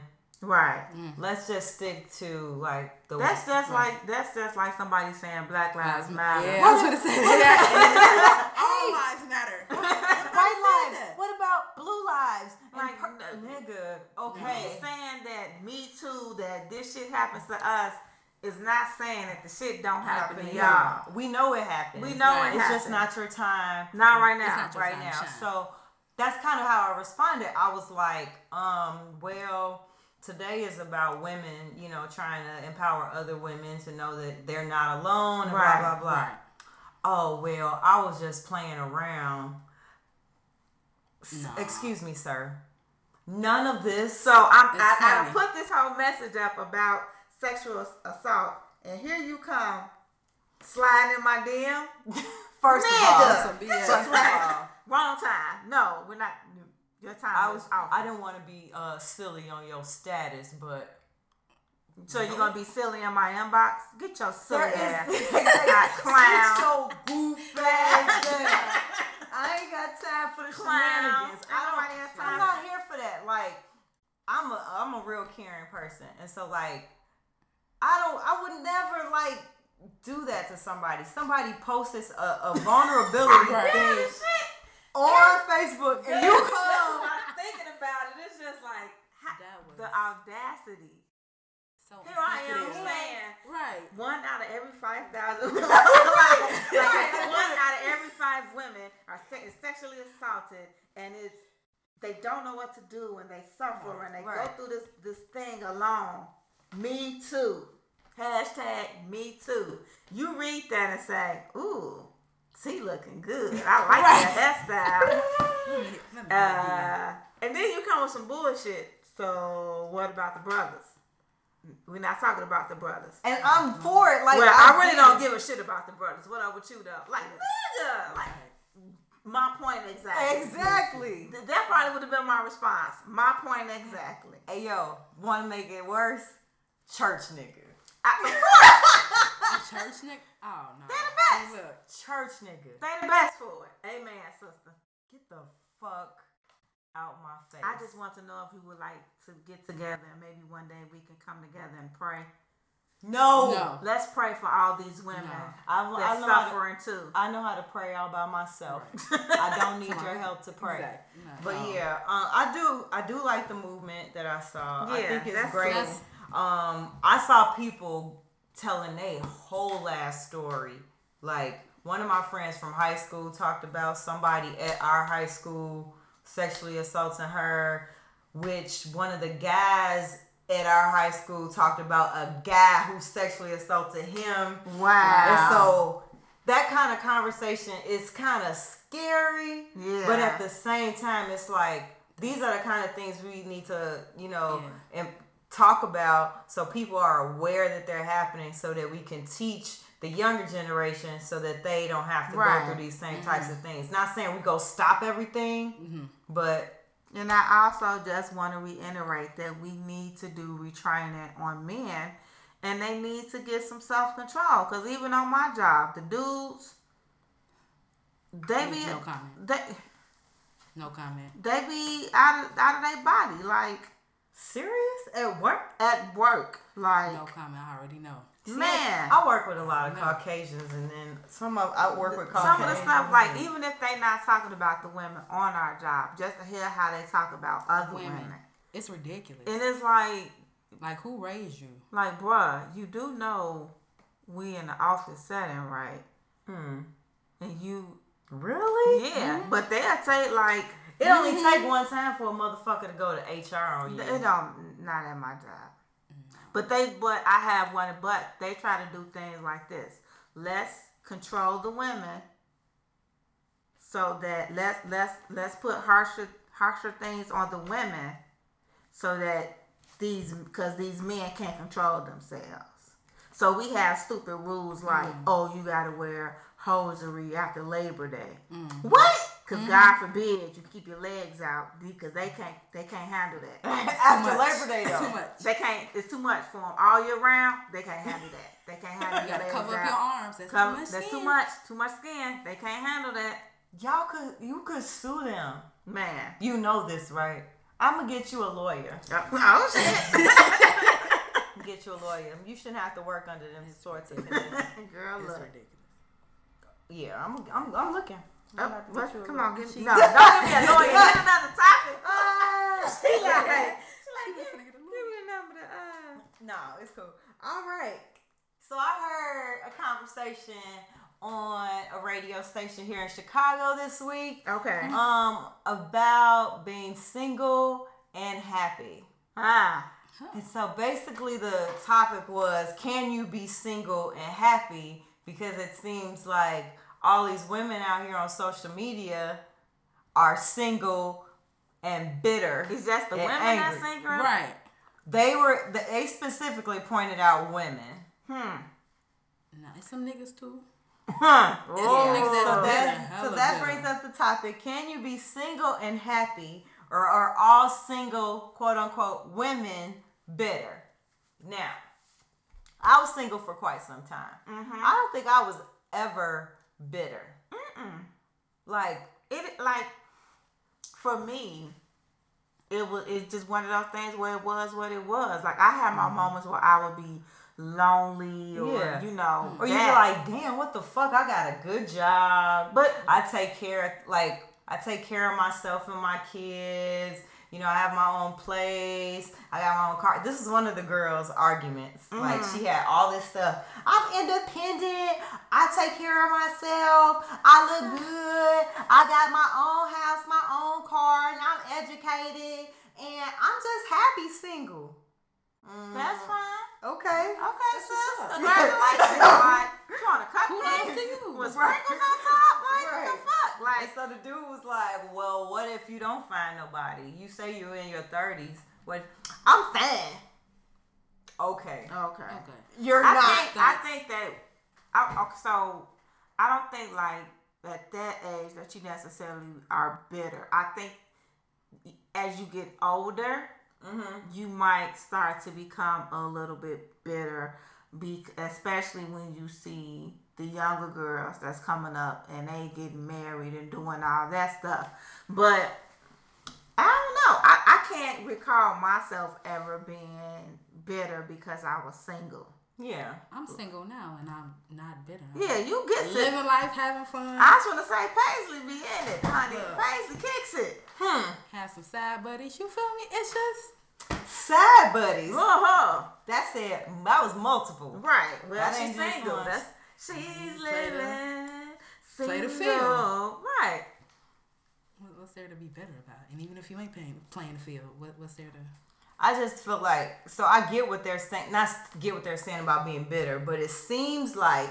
Right. Let's just stick to like the That's just like that's just like somebody saying Black Lives Matter. Yeah, I was gonna say that. All lives matter. white lives. that? What about blue lives? Like, per- nigga, Me okay. saying that Me Too, that this shit happens to us, is not saying that the shit don't happen to y'all. We know it happens. We know it It's just not your time. Not right It's now. not your right time to now. shine. So that's kind of how I responded. I was like, um, well, today is about women, you know, trying to empower other women to know that they're not alone and Right, blah blah blah. Right. Oh well, I was just playing around. No. Excuse me, sir. None of this. So I'm, I, I put this whole message up about sexual assault, and here you come sliding in my DM. First of all, Some BS. That's First of right. all, Wrong time. No, we're not. Your time I was off. I didn't want to be uh silly on your status, but so you're gonna be silly in my inbox? Get your silly there ass. is clown. Sit your goof ass. I ain't got time for the Clown. shenanigans. I Ain't nobody has don't. I'm not here for that. Like, I'm a I'm a real caring person, and so like, I don't. I would never like do that to somebody. Somebody posts a, a vulnerability Right. thing on Facebook, and you come. What I'm thinking about it. It's just like how- That was the audacity. so Here I am saying Right. one out of every five thousand, like, like, one out of every five women are se- sexually assaulted, and it's they don't know what to do and they suffer and they go through this this thing alone. Me too. Hashtag me too. You read that and say, "Ooh, she looking good. I like that hairstyle." Let me, let me Uh, and then you come with some bullshit. So what about the brothers? We're not talking about the brothers. And I'm for it. Like well, I, really don't give a shit about the brothers. What up with you though? Like nigga, like my point exactly. Exactly. That probably would have been my response. My point exactly. Hey yo, want to make it worse? Church nigga. I, of course, A church nigga? Oh no. They the best. See, look. Church nigga. they the best for it. Amen, sister. Get the fuck out my face. I just want to know if you would like to get together and maybe one day we can come together and pray. no. No. Let's pray for all these women No. I, I that's know how to, suffering too. I know how to pray all by myself. I don't need your help to pray. Exactly. No. But yeah, uh, I do. I do like the movement that I saw. I Yeah, think it's that's- great. that's- um, I saw people telling a whole ass story. Like one of my friends from high school talked about somebody at our high school sexually assaulting her, which one of the guys at our high school talked about a guy who sexually assaulted him. Wow. And so that kind of conversation is kind of scary. Yeah. But at the same time, it's like these are the kind of things we need to, you know, and talk about so people are aware that they're happening so that we can teach the younger generation so that they don't have to Right. go through these same mm-hmm. types of things. Not saying we go stop everything, mm-hmm. but And I also just want to reiterate that we need to do retraining on men and they need to get some self control. Because even on my job, the dudes, they be, No comment. they, No comment. they be out of, out of their body, like serious at work? at work. Like, No comment. I already know. Man. I work with a lot of Caucasians, and then some of I work with Caucasians. Some of the stuff, like even if they not talking about the women on our job, just to hear how they talk about other women, Women. It's ridiculous. and it's like, like who raised you? like, bruh, you do know we in the office setting, right? Hmm. And you, Really? yeah, but they'll take like It only take one time for a motherfucker to go to HR on you. It don't not at my job. But they but I have one but they try to do things like this. Let's control the women so that let's let's let's put harsher harsher things on the women so that these because these men can't control themselves. So we have stupid rules like, mm. oh, you gotta wear hosiery after Labor Day. Mm. What? Because mm-hmm. God forbid you keep your legs out because they can't they can't handle that. After Labor Day, though. Too much. They can't. It's too much for them all year round. They can't handle that. They can't handle. You gotta cover up your arms. That's Cover- too much. That's too much. Too much skin. They can't handle that. Y'all could you could sue them. Man. You know this, right? I'm gonna get you a lawyer. Oh, oh shit. Get you a lawyer. You shouldn't have to work under them sorts of conditions. Girl, It's look. ridiculous. Yeah, I'm I'm, I'm looking. Oh, let's- get you a come on, give me. No, don't give me a lawyer. Get another topic. Ah, She like, She like, give me give me a number to, uh, No, it's cool. All right. So I heard a conversation on a radio station here in Chicago this week. Okay. Um, about being single and happy. Ah. And so basically the topic was can you be single and happy? Because it seems like all these women out here on social media are single and bitter. Is that the and women angry. that single. Right. They were they specifically pointed out women. Hmm. Nah, it's some niggas too. Huh. It's some niggas So that, so that bitter. brings up the topic: Can you be single and happy, or are all single, quote unquote, women bitter? Now, I was single for quite some time. I don't think I was ever bitter. Like, it like for me it was it's just one of those things where it was what it was like i had my mm-hmm. moments where i would be lonely or Yeah. you know mm-hmm. or you're like, damn, what the fuck? I got a good job, But- I take care, of like, I take care of myself and my kids. You know, I have my own place. I got my own car. This is one of the girls' arguments. Like she mm. had all this stuff. I'm independent. I take care of myself. I look good. I got my own house, my own car, and I'm educated. And I'm just happy single. that's mm. fine Okay. okay That's sis what's up. congratulations like you want to cut Kudos me to you. with sprinkles on top like what Right. the fuck And like so the dude was like, "Well, what if you don't find nobody? You say you're in your thirties. What? I'm fine. Okay, oh, okay Okay. you're I not. think I think that I, okay, so I don't think like at that age that you necessarily are bitter. I think as you get older, mm-hmm. you might start to become a little bit bitter, be, especially when you see the younger girls that's coming up and they getting married and doing all that stuff. But I don't know. I, I can't recall myself ever being bitter because I was single. yeah. I'm single now and I'm not bitter. Yeah, you get to. Living life, having fun. I was gonna say Paisley be in it, honey. Look. Paisley kicks it. Hmm. have some side buddies. You feel me? It's just Sad buddies. Uh-huh. That said, That was multiple. Right. Well, That she's just single. That's she's living. play the field. Right. what's there to be bitter about? And even if you ain't playing playing the field, what, what's there to? I just feel like so I get what they're saying. Not get what they're saying about being bitter, but it seems like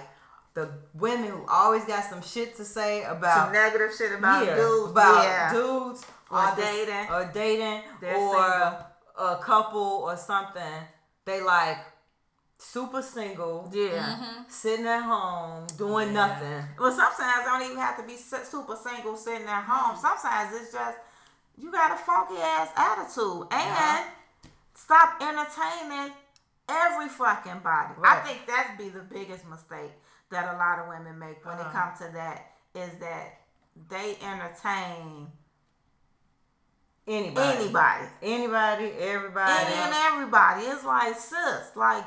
the women who always got some shit to say about Some negative shit about yeah, dudes. about yeah. dudes Or are dating. or dating They're or a couple or something. They like super single, Yeah. sitting at home doing nothing. Well, sometimes I don't even have to be super single sitting at home. Sometimes it's just you got a funky ass attitude and stop entertaining every fucking body. I Right. think that's be the biggest mistake that a lot of women make when it Uh-huh. comes to that is that they entertain Anybody, anybody. anybody, everybody. Any and everybody. It's like sis, like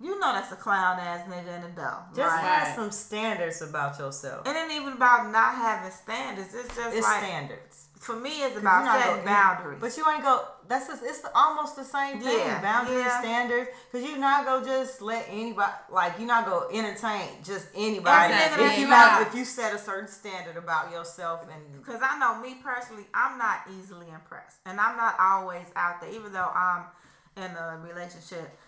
you know that's a clown ass nigga in the door. Just right? have some standards about yourself. It ain't even about not having standards. It's just It's like standards. for me, it's You're about not setting gonna- boundaries. But you ain't go. That's just, it's almost the same thing. Yeah, Boundaries, yeah. standards. Cause you not go just let anybody like you not go entertain just anybody. Every nigga If you have if you set a certain standard about yourself and Because I know me personally, I'm not easily impressed. And I'm not always out there, even though I'm in a relationship.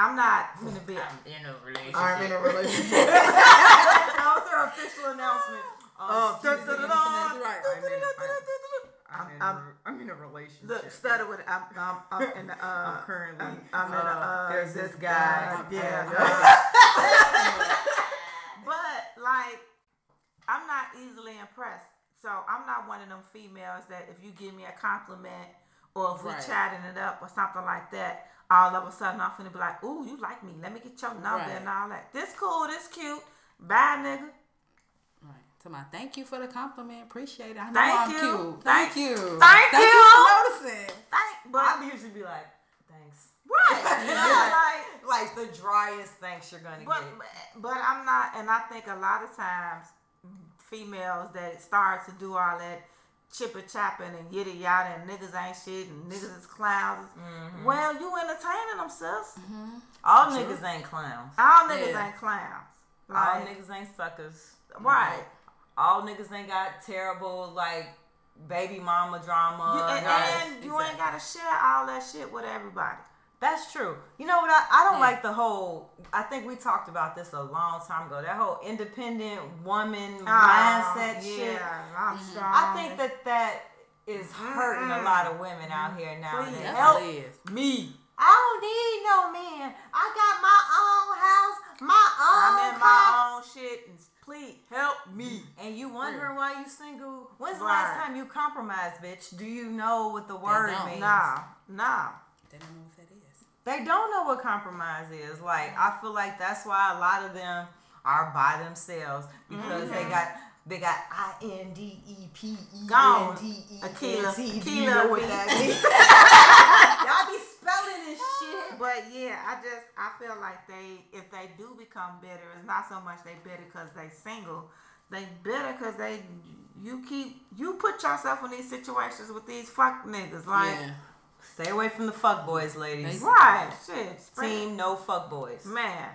I'm not going to be. in a relationship. I'm in a relationship. that was her official announcement. Oh, excuse me. Right. I'm in, I'm, I'm, I'm, I'm in a relationship. look, stutter with it. I'm, I'm, I'm in the, uh, I'm currently. I'm, I'm in a, uh, there's this guy. uh, yeah. and, uh, but like, I'm not easily impressed. So I'm not one of them females that if you give me a compliment or if we Right. chatting it up or something like that, all of a sudden I'm finna be like, "Ooh, you like me? Let me get your number Right. and all that. This cool, this cute. Bye, nigga. Right. So my thank you for the compliment. Appreciate it. I know Thank I'm you. cute. Thank- Thank, you. thank Thank you. you for noticing. Thank, but I usually be like, thanks. right, you know, like. Like the driest thanks you're gonna But, get. but but I'm not, and I think a lot of times females that start to do all that chipper chapping and yada yada and niggas ain't shit and niggas is clowns. Mm-hmm. Well, you entertaining them, sis. All niggas ain't clowns. All niggas Yeah. ain't clowns. All niggas ain't suckers. right. All niggas ain't got terrible like baby mama drama. You, and, Right. and you ain't gotta share all that shit with everybody. That's true. You know what? I, I don't Yeah. like the whole. I think we talked about this a long time ago. That whole independent woman Ah, mindset shit. Yeah, I'm strong. I think that that is hurting a lot of women out here now. Please. Help me. I don't need no man. I got my own house, my own I'm in car. my own shit and please help me. And you wondering why you single? When's the Right. last time you compromised, bitch? Do you know what the word means? Nah, nah. They don't know what that is. They don't know what compromise is. Like I feel like that's why a lot of them are by themselves because they Mm-hmm. got they got I N D E P E. N D E N Aquila. You Aquila know what be- that means? Y'all be spelling this shit. But yeah, I just I feel like they if they do become bitter, it's not so much they bitter because they single. They bitter because they you keep you put yourself in these situations with these fuck niggas like yeah. Stay away from the fuck boys, ladies. right shit spring- Team no fuck boys. man.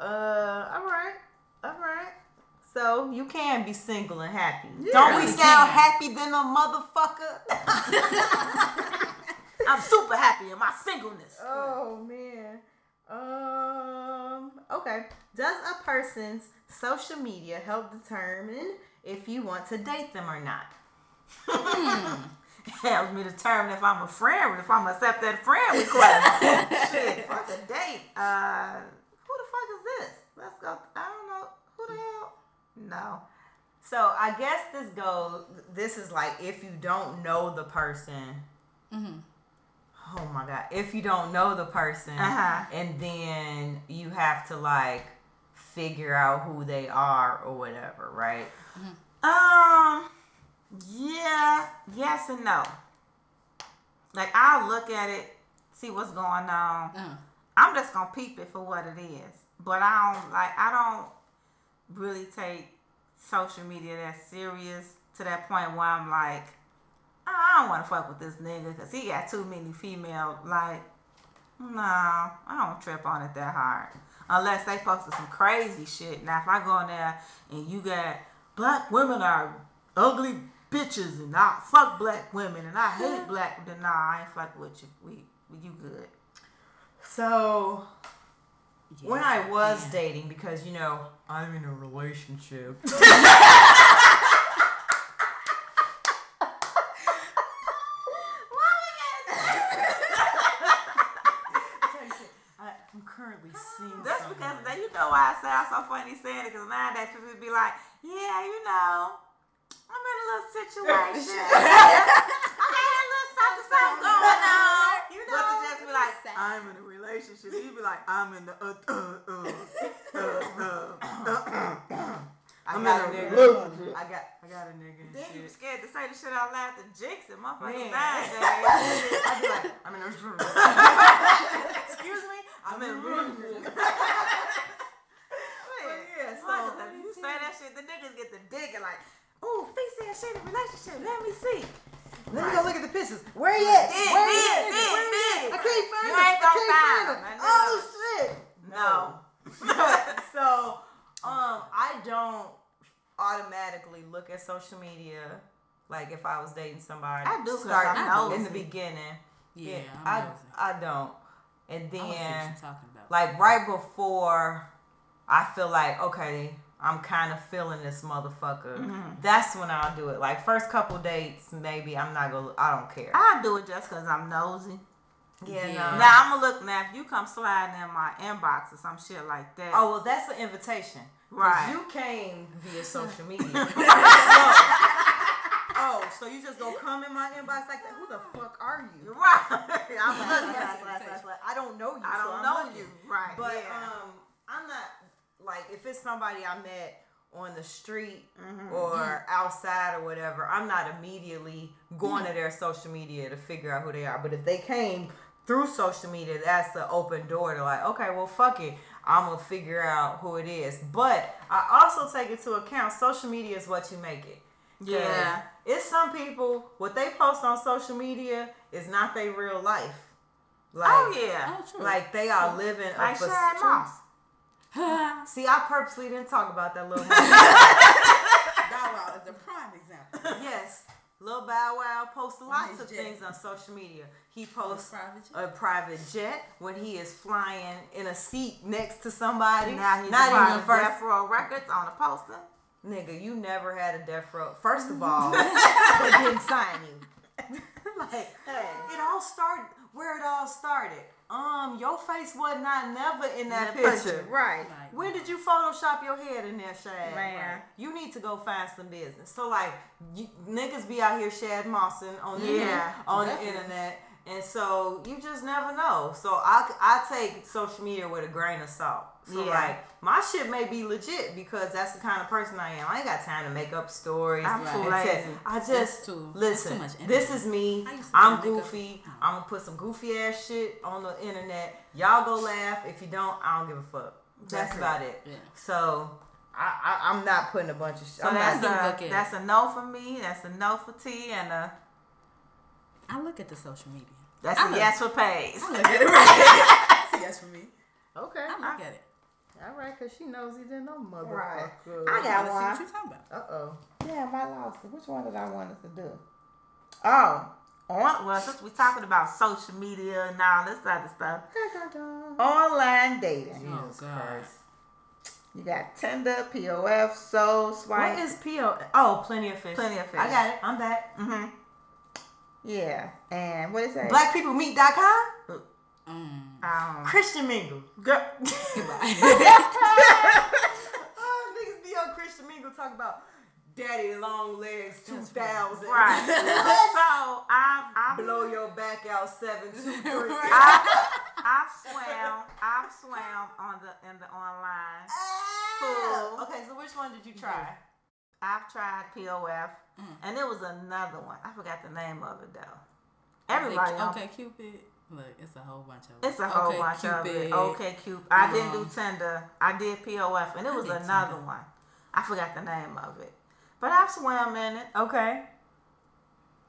Uh, all right, all right. So you can be single and happy. Yeah. Don't we Really sound can. happy than a motherfucker? I'm super happy in my singleness. oh man. Um. Okay. Does a person's social media help determine if you want to date them or not? Helps me determine if I'm a friend, if I'm gonna accept that friend request. Shit, fuck a date. Uh, who the fuck is this? Let's go. I don't know. Who the hell? No. So I guess this goes. This is like if you don't know the person. Oh my god! If you don't know the person, Uh-huh. and then you have to like figure out who they are or whatever, right? Um, yeah, yes and no. Like I'll look at it, see what's going on. Uh, I'm just gonna peep it for what it is. But I don't like I don't really take social media that serious to that point where I'm like, I don't want to fuck with this nigga because he got too many female. Like, no, I don't trip on it that hard unless they posted some crazy shit. Now if I go in there and you got black women are ugly bitches and I fuck black women and I hate black, nah, I ain't fuck with you. We, we you good. So when I was can. dating, because you know I'm in a relationship. I, I'm currently seeing. That's because you know why I sound so funny saying it. Because nowadays people be like, yeah, you know, I'm in a little situation. I had a little something, something going on. You know, but to just be like, I'm in a relationship. You'd be like, I'm in the uh uh uh uh uh. uh. uh, uh. I I'm got a nigga. nigga. I got I got a nigga. Then shit. you scared to say the shit out loud to Jixon, motherfucking bad I'd be like, I'm in a room. Excuse me, I'm in a mm-hmm. room. yeah, so, you say that shit, the niggas get the digging like relationship. Let me see. Let me go look at the pictures. Where he at? Big, Where he at? big, Where he big. at? I can't find You him. ain't I gonna can't find find him. him. Oh shit. No. so, um, I don't automatically look at social media like if I was dating somebody. I do 'cause start I'm in the beginning. Yeah, I I'm nosy. I don't. And I what then you're talking about. like right before I feel like okay, I'm kind of feeling this motherfucker. Mm-hmm. That's when I'll do it. Like first couple dates, maybe I'm not gonna. I don't care. I do it just because I'm nosy. yeah, Yeah. no. Now I'm gonna look now if you come sliding in my inbox or some shit like that. Oh well, that's an invitation. Right. You came via social media. so, oh, so you just gonna come in my inbox like that? Who the fuck are you? right. I'm Slash, looking slash, at slash, slash, slash. I don't know you. I don't I'm know you. Right. But yeah. um, I'm not like if it's somebody I met on the street Mm-hmm. or outside or whatever, I'm not immediately going to their social media to figure out who they are. But if they came through social media, that's the open door to like, okay, well, fuck it. I'm gonna figure out who it is. But I also take into account social media is what you make it. Yeah. It's some people what they post on social media is not their real life. Like, oh yeah. oh, like they are living Like a fac- Moss. See, I purposely didn't talk about that little. Bow Wow is a prime example. yes, Lil Bow Wow posts lots of jet. things on social media. He posts private a private jet when he is flying in a seat next to somebody. Now he's not not even first. Death Row Records on a poster. Nigga, you never had a death row. First of all, they didn't sign you. like, it all started where it all started. Um, your face was not never in that, In that picture. picture, right. Like, When did you Photoshop your head in there, Shad? Man. You need to go find some business. So like, you, niggas be out here Shad Mossing on the Yeah, internet, on the internet, and so you just never know. So I, I take social media with a grain of salt. So Yeah. like, my shit may be legit because that's the kind of person I am. I ain't got time to make up stories. I'm and too lazy. I just too- listen. this is me. I I'm goofy. I'm gonna put some goofy ass shit on the internet. Y'all go laugh. If you don't, I don't give a fuck. That's, That's about it. Yeah. So I, I I'm not putting a bunch of shit. So I'm that's not, a that's a no for me. That's a no for T, and a I look at the social media. that's I a look- yes for Pays. I look at it right. That's a yes for me. okay. I look at it. All right, cause she knows he didn't know motherfucker. Right. I got gotta see one. what you talking about. Uh oh. Yeah, I lost it. Which one did I want us to do? Oh, on, well, since we're talking about social media and all this other stuff, online dating. Oh, God. You got Tinder, POF, Soul, Swipe. What is PO? Oh, plenty of fish. Plenty of fish. I got it. I'm back. mm-hmm. Yeah, and what is that? Blackpeoplemeet.com. Mm. Um, Christian Mingle. girl. Goodbye. Oh, niggas be on Christian Mingle talk about daddy long legs 2000. right. so I, I Blow your back out 723. I, I've swam. I've swam on the in the online. Cool. Okay, so which one did you try? I've tried POF, Mm. and it was another one. I forgot the name of it though. Everybody, on- okay, Cupid. Look, it's a whole bunch of. it. it's a whole okay, bunch of it. OkCupid. I didn't do Um, Tinder. I did POF, and it was another Tinder. one. I forgot the name of it, but I've swam in it. Okay.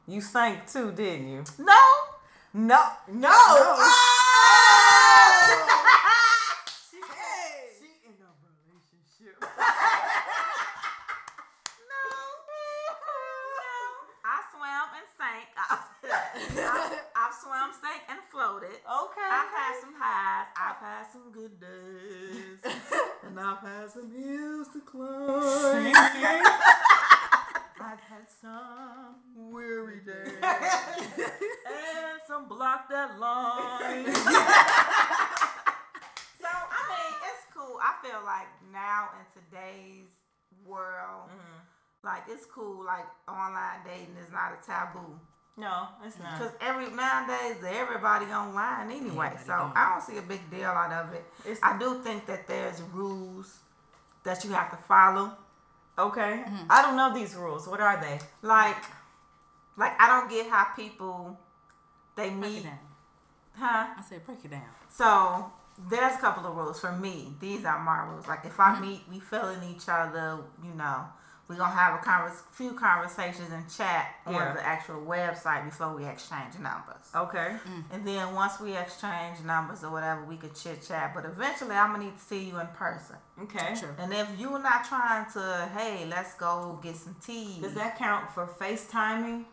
You sank too, didn't you? No, No. No. Oh! she, she in a relationship. no, no. I swam and sank. I, I've swam, sank, and floated. Okay. I've had some highs. I've had some good days. and I've had some hills to climb. I've had some Weary days. and some block that line. so, I mean, it's cool. I feel like now in today's world, like it's cool. Like online dating is not a taboo. No, it's not. Because every nowadays everybody online anyway, Everybody so doing I don't see a big deal out of it. It's- I do think that there's rules that you have to follow. Okay. Mm-hmm. I don't know these rules. What are they? Like, like I don't get how people they Break it meet, down. huh? I said, break it down. So there's a couple of rules for me. These are my rules. Like if I mm-hmm. meet, we feeling each other, you know, we're gonna have a convers- few conversations and chat Yeah. on the actual website before we exchange numbers. Okay. Mm. And then once we exchange numbers or whatever, we could chit chat. But eventually, I'm gonna need to see you in person. Okay. Sure. And if you're not trying to, hey, let's go get some tea. Does that count for FaceTiming?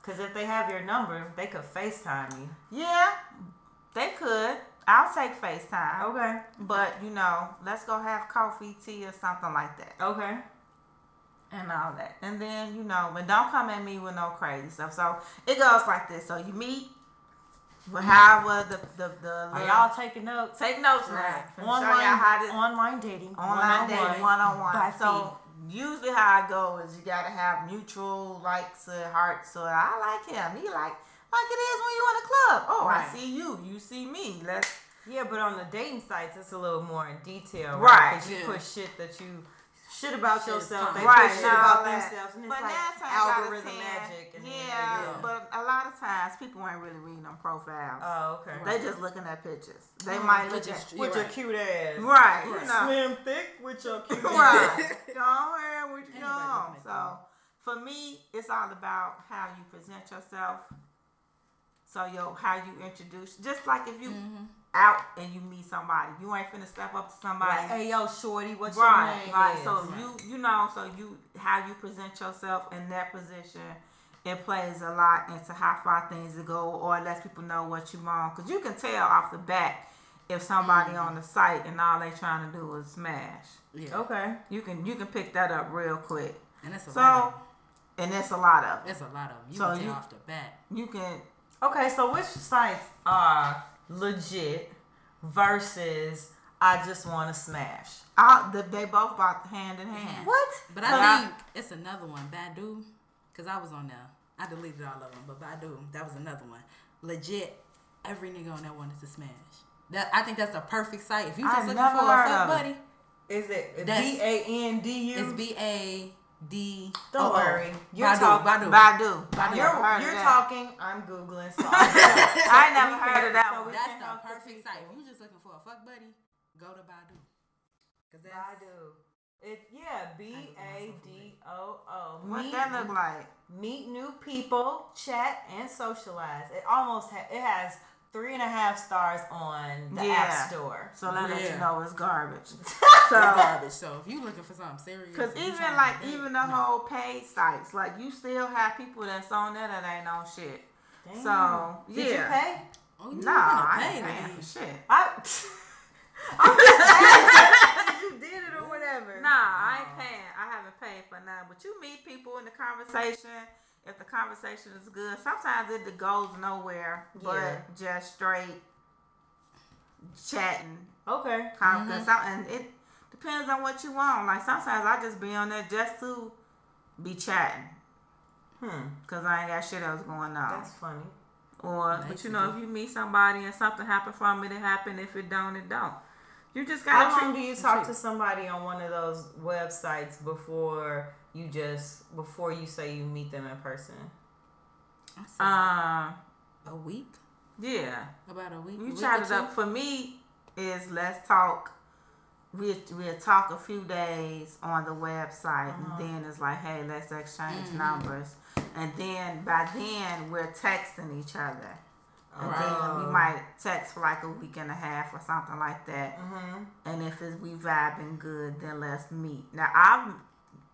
Because if they have your number, they could FaceTime you. Yeah, they could. I'll take FaceTime. Okay. But you know, let's go have coffee, tea, or something like that, Okay. And all that. And then you know, but don't come at me with no crazy stuff. So it goes like this. So you meet, well, however the the the Are y'all taking notes? take notes Right. now. Online, y'all how this online dating. online dating one on one. So usually how I go is you gotta have mutual likes or hearts. So I like him. He like like it is when you in a club. Oh, Right. I see you. You see me. Let's Yeah, but on the dating sites, it's a little more in detail, Right. Because you Yeah. put shit that you shit about Shit yourself. They common. right put shit about that. themselves, and it's But like nine times out of algorithm ten, magic. And then yeah, there you go. but a lot of times people ain't really reading them profiles. oh, okay. They just looking at pictures. They Mm, might look at with You're your cute ass, right. You Right. know, slim thick with your cute ass. right. Go ahead, what you Anybody know. So for me, it's all about how you present yourself. So yo, how you introduce, just like if you Mm-hmm. Out and you meet somebody, you ain't finna step up to somebody. Like, hey yo, shorty, what's right, your name? right. is? So you you know, so you how you present yourself in that position, it plays a lot into how far things will go, or lets people know what you want. Cause you can tell off the bat if somebody Mm-hmm. on the site and all they trying to do is smash. Yeah. okay. You can you can pick that up real quick, And that's a So, lot of them. and that's a lot of it. That's a lot of them. You So can tell you- off the bat. You can Okay, so which sites are legit versus I just want to smash? all the, they both bought hand in hand. What? But So I I- think it's another one, Badoo, because I was on there. I deleted all of them, but Badoo, that was another one. Legit, every nigga on there wanted to smash. That I think that's the perfect site. If you just I've looking for a heard fuck of buddy, Is it That's- B A N D U? it's B A D. Don't O O. worry. Oh, oh. You're Badoo, talk- Badoo. Badoo. Badoo. You're, you're talking. I'm googling. So I never heard of that so That's the help the perfect site. If you just looking for a fuck buddy, go to Badoo. Cause that's Badoo. It yeah. B A D O O. What Meet- that look like? Meet new people, chat, and socialize. It almost ha- it has three and a half stars on the Yeah. App Store. So let us Yeah. know it's garbage. It's So, garbage. So if you looking for something serious, cause even like date, even the no. whole paid sites, like you still have people that's on there that ain't on shit. Damn. So yeah. Did you pay? Oh, you Nah, I ain't paying for shit. I. I'm just asking you did it or whatever. Nah, I ain't paying. I haven't paid for none. But you meet people in the conversation. If the conversation is good, sometimes it goes nowhere, but Yeah. just straight chatting. Okay. Con- 'cause some- and it depends on what you want. Like sometimes I just be on there just to be chatting, Hmm. cause I ain't got shit else going on. That's funny. Or but you know if you meet somebody and something happen from it, it happen. If it don't, it don't. You just gotta How long do you talk to somebody on one of those websites before you just before you say you meet them in person? I said Um, a week, yeah. about a week. You week chat or it up. For me, is let's talk. We we'll talk a few days on the website, and then it's like, hey, let's exchange numbers, and then by then we're texting each other, and then we might text for like a week and a half or something like that. Mm-hmm. And if it's, we vibing good, then let's meet. Now I've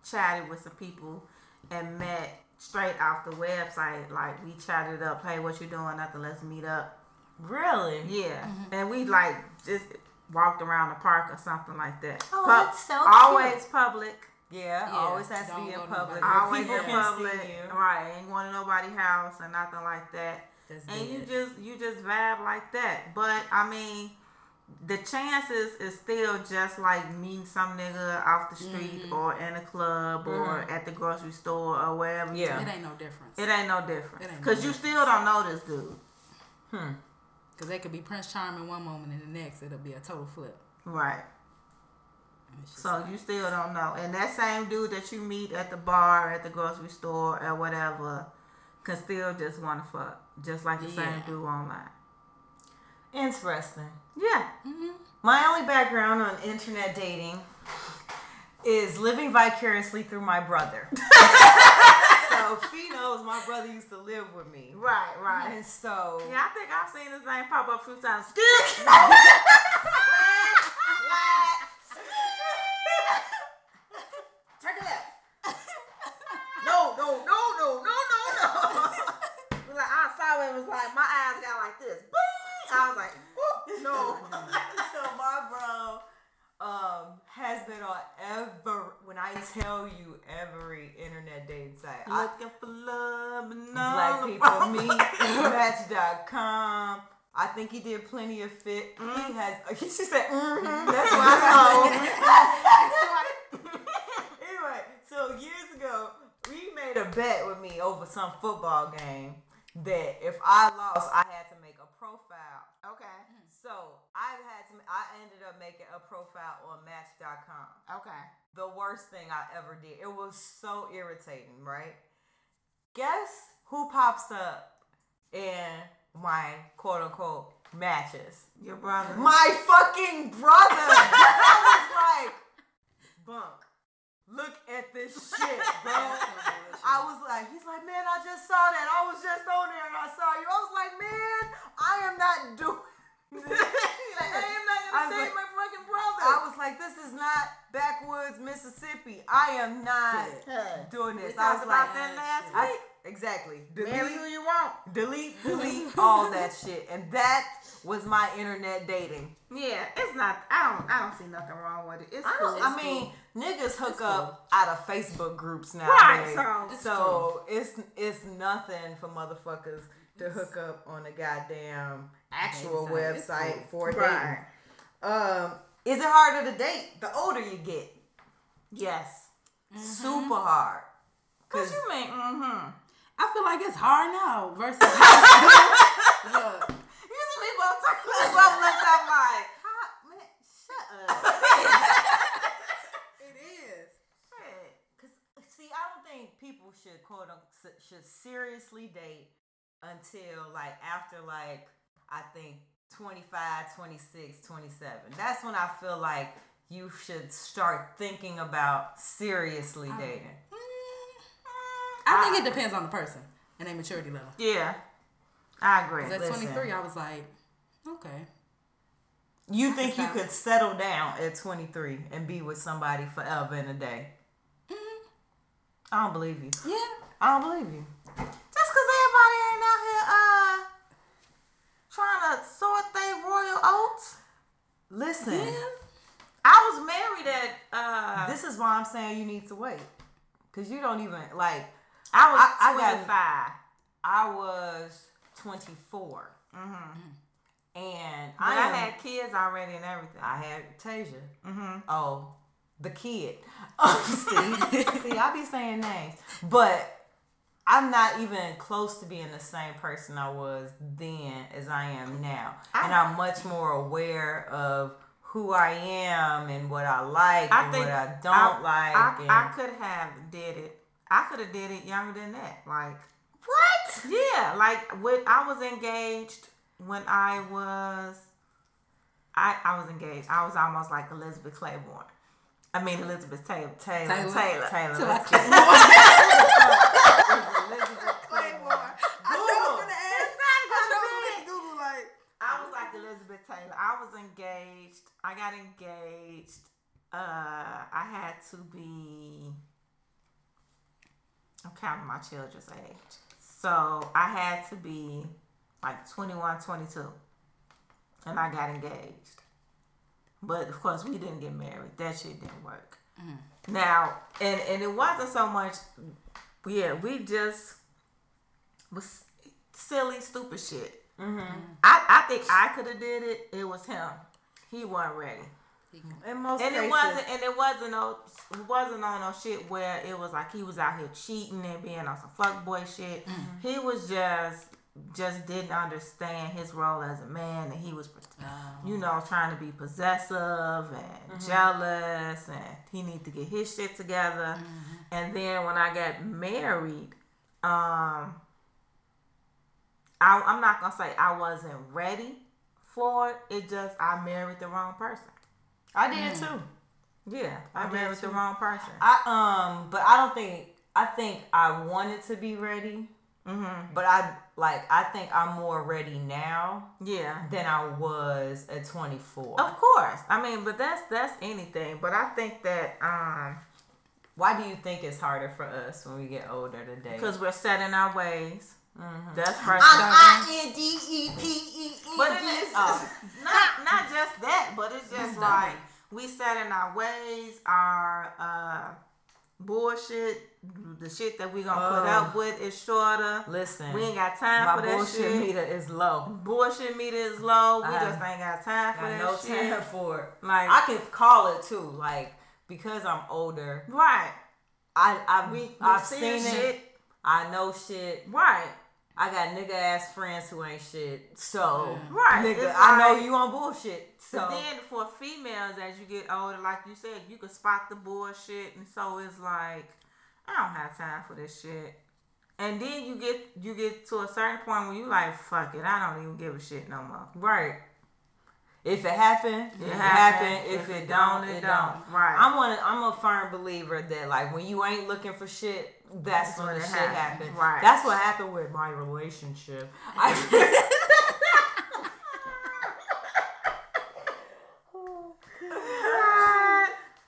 chatted with some people and met straight off the website. Like we chatted up, hey, what you doing? Nothing. Let's meet up. Really? Yeah, and we like just walked around the park or something like that. Oh, Pub- that's so always public. Yeah, Yeah, always has to be in public. Always in public, see you. right? Ain't going to nobody's house or nothing like that. That's and you dead. just you just vibe like that. But I mean, the chances is still just like meeting some nigga off the street or in a club or at the grocery store or wherever. Yeah. It ain't no difference. It ain't no difference. It ain't no Cause you still don't know this dude. Hmm. Because they could be Prince Charming one moment and the next it'll be a total flip. Right. And it's just So you still don't know. And that same dude that you meet at the bar, at the grocery store, or whatever, can still just want to fuck. Just like the same Yeah. dude online. Interesting. Yeah. Mm-hmm. My only background on internet dating, is living vicariously through my brother. so Fee knows my brother used to live with me. Right, right. And so Yeah, I think I've seen his name pop up a few times. Turn it left. No, no, no, no, no, no, no. like I saw it, was like my eyes got like this. Bing! I was like, "Ooh, no. so my bro um has been on ever when I tell you every internet dating site. I, Looking for love and Black people meet Match.com. I think he did plenty of fit. He has. She said, mm-hmm. "That's what I saw." anyway, so years ago, we made a bet with me over some football game that if I lost, I had to make a profile. Okay. So I had to. I ended up making a profile on Match.com Okay. the worst thing I ever did. It was so irritating, right? Guess who pops up in my quote unquote matches? Your brother. My fucking brother. I was like, Bunk, look at this shit, bro. I was like, he's like, man, I just saw that. I was just on there and I saw you. I was like, man, I am not doing this. I am not gonna was like- my fucking brother. I was like, this is not backwoods Mississippi. I am not doing this. We I was talked like, about that last I- exactly. Marry who Delete, you want. delete, delete all that shit. And that was my internet dating. Yeah, it's not. I don't. I don't see nothing wrong with it. It's I, cool. I mean, niggas hook up out of Facebook groups now. Right, so- so it's it's nothing for motherfuckers to hook up on a goddamn actual. It's website cool. for Right. dating. Um, is it harder to date the older you get? yes. Super hard. What Cause you mean? Mm-hmm. I feel like it's hard now versus. Look, You see people talking about left I'm like, Hi- man, shut up. it is. shit. Cause see, I don't think people should quote unquote should seriously date until like after like I think 25, 26, 27. That's when I feel like you should start thinking about seriously dating. I think it depends on the person and their maturity level. Yeah, I agree. at 23, I was like, okay. You think you could settle down at 23 and be with somebody forever in a day? I don't believe you. Yeah. I don't believe you. Just cause everybody ain't out here uh trying to sort their royal oats. Listen, Yeah. I was married at uh this is why I'm saying you need to wait. Cause you don't even like I was I- I got- 25. I was 24. And But I, I, am- had kids already and everything. I had Tasia. Mm-hmm. Oh, the kid. see, see, I be saying names, but I'm not even close to being the same person I was then as I am now, and I'm much more aware of who I am and what I like I and what I don't like. I, and I could have did it. I could have did it younger than that. Like what? yeah, like when I was engaged when I was I I was engaged. I was almost like Elizabeth Claiborne. I mean Elizabeth Taylor. Taylor. Taylor. Taylor. Taylor, So let's I get- Elizabeth Claiborne. I know I was gonna ask. I know I was gonna Google like. I was like Elizabeth Taylor. I was engaged. I got engaged. Uh, I had to be. I'm counting my children's age. So I had to be like 21, 22. And I got engaged. But of course, we didn't get married. That shit didn't work. Mm-hmm. Now, and, and it wasn't so much, yeah, we just was silly, stupid shit. Mm-hmm. I, I think I could have did it. It was him. He wasn't ready. In most And cases, it wasn't and it wasn't no it wasn't on no shit where it was like he was out here cheating and being on some fuckboy shit. Mm-hmm. He was just just didn't understand his role as a man and he was oh. you know trying to be possessive and mm-hmm. jealous and he need to get his shit together. Mm-hmm. And then when I got married, um I, I'm not gonna say I wasn't ready for it. It just I married the wrong person. I did too. Yeah, I, I married the wrong person. I um, but I don't think I think I wanted to be ready. Mm-hmm. But I like I think I'm more ready now Yeah. than I was at 24. Of course. I mean, but that's that's anything. But I think that um Why do you think it's harder for us when we get older today? because we're set in our ways. Mm-hmm. That's first. I N D E P E E. But it is Oh. not not just that, but it's just like we set in our ways, our uh bullshit, the shit that we gonna put Oh. up with is shorter. Listen, We ain't got time for that bullshit shit. meter is low. Bullshit meter is low. We I just ain't got time for Got that no shit. time for it. Like I can call it too, like because I'm older. right, I I've we we I've seen seen shit. it. I know shit. Right, I got nigga ass friends who ain't shit. So right. nigga, It's I know you on bullshit. So then for females, as you get older, like you said, you can spot the bullshit, and so it's like, I don't have time for this shit. And then you get you get to a certain point where you like, fuck it, I don't even give a shit no more. right. If it happen, it, It happen. happen. If, If it it don't, don't, it it don't. don't. Right. I'm one. I'm a firm believer that like when you ain't looking for shit, that's That's when the shit happened. happen. Right. That's what happened with my relationship. I,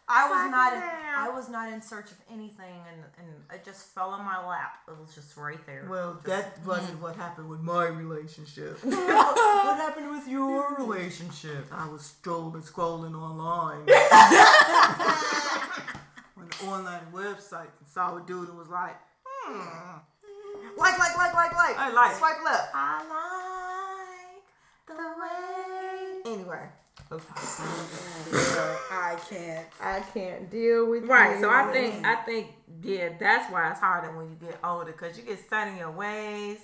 I was not. In, I was not in search of anything, and and it just fell in my lap. It was just right there. Well, Just- that wasn't what happened with my relationship. what happened with your relationship? I was strolling, scrolling online on online website and saw a dude and was like, hmm. Like, like, like, like, like. I like. Swipe left. I like the way. Anyway. Okay. I can't. I can't deal with Right. So I think I think yeah, that's why it's harder when you get older because you get set in your ways.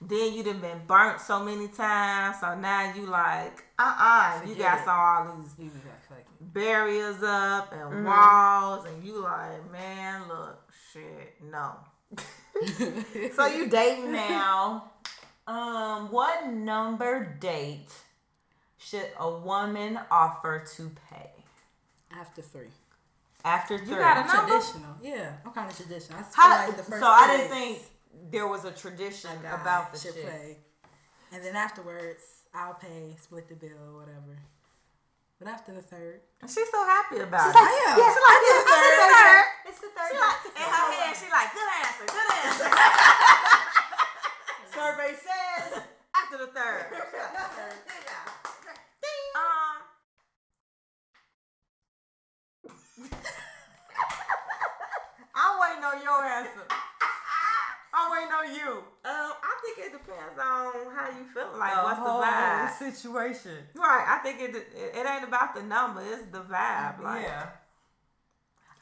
Then you done been burnt so many times, so now you like, uh uh you got it. some all these You got fucking. Barriers up and Mm-hmm. walls, and you like, man, look, shit, no. So you dating now. Um, what number date should a woman offer to pay After three. after three? got a I'm Number? traditional. Yeah, I'm kind of traditional. I How, like the first so I didn't think there was a tradition a about the should shit. pay. And then afterwards, I'll pay, split the bill, or whatever. But after the third, And she's so happy about She's it. like, I am. yeah, she's like, It's it's the the third. third. It's the third. She like, in her head, she like, good answer, good answer. Survey says. After the third. Um, I'm waiting on your answer. I'm waiting on you. um, I think it depends on how you feel. Like, The what's the whole vibe? situation. Right. I think it, it it ain't about the number. It's the vibe. Like, Yeah.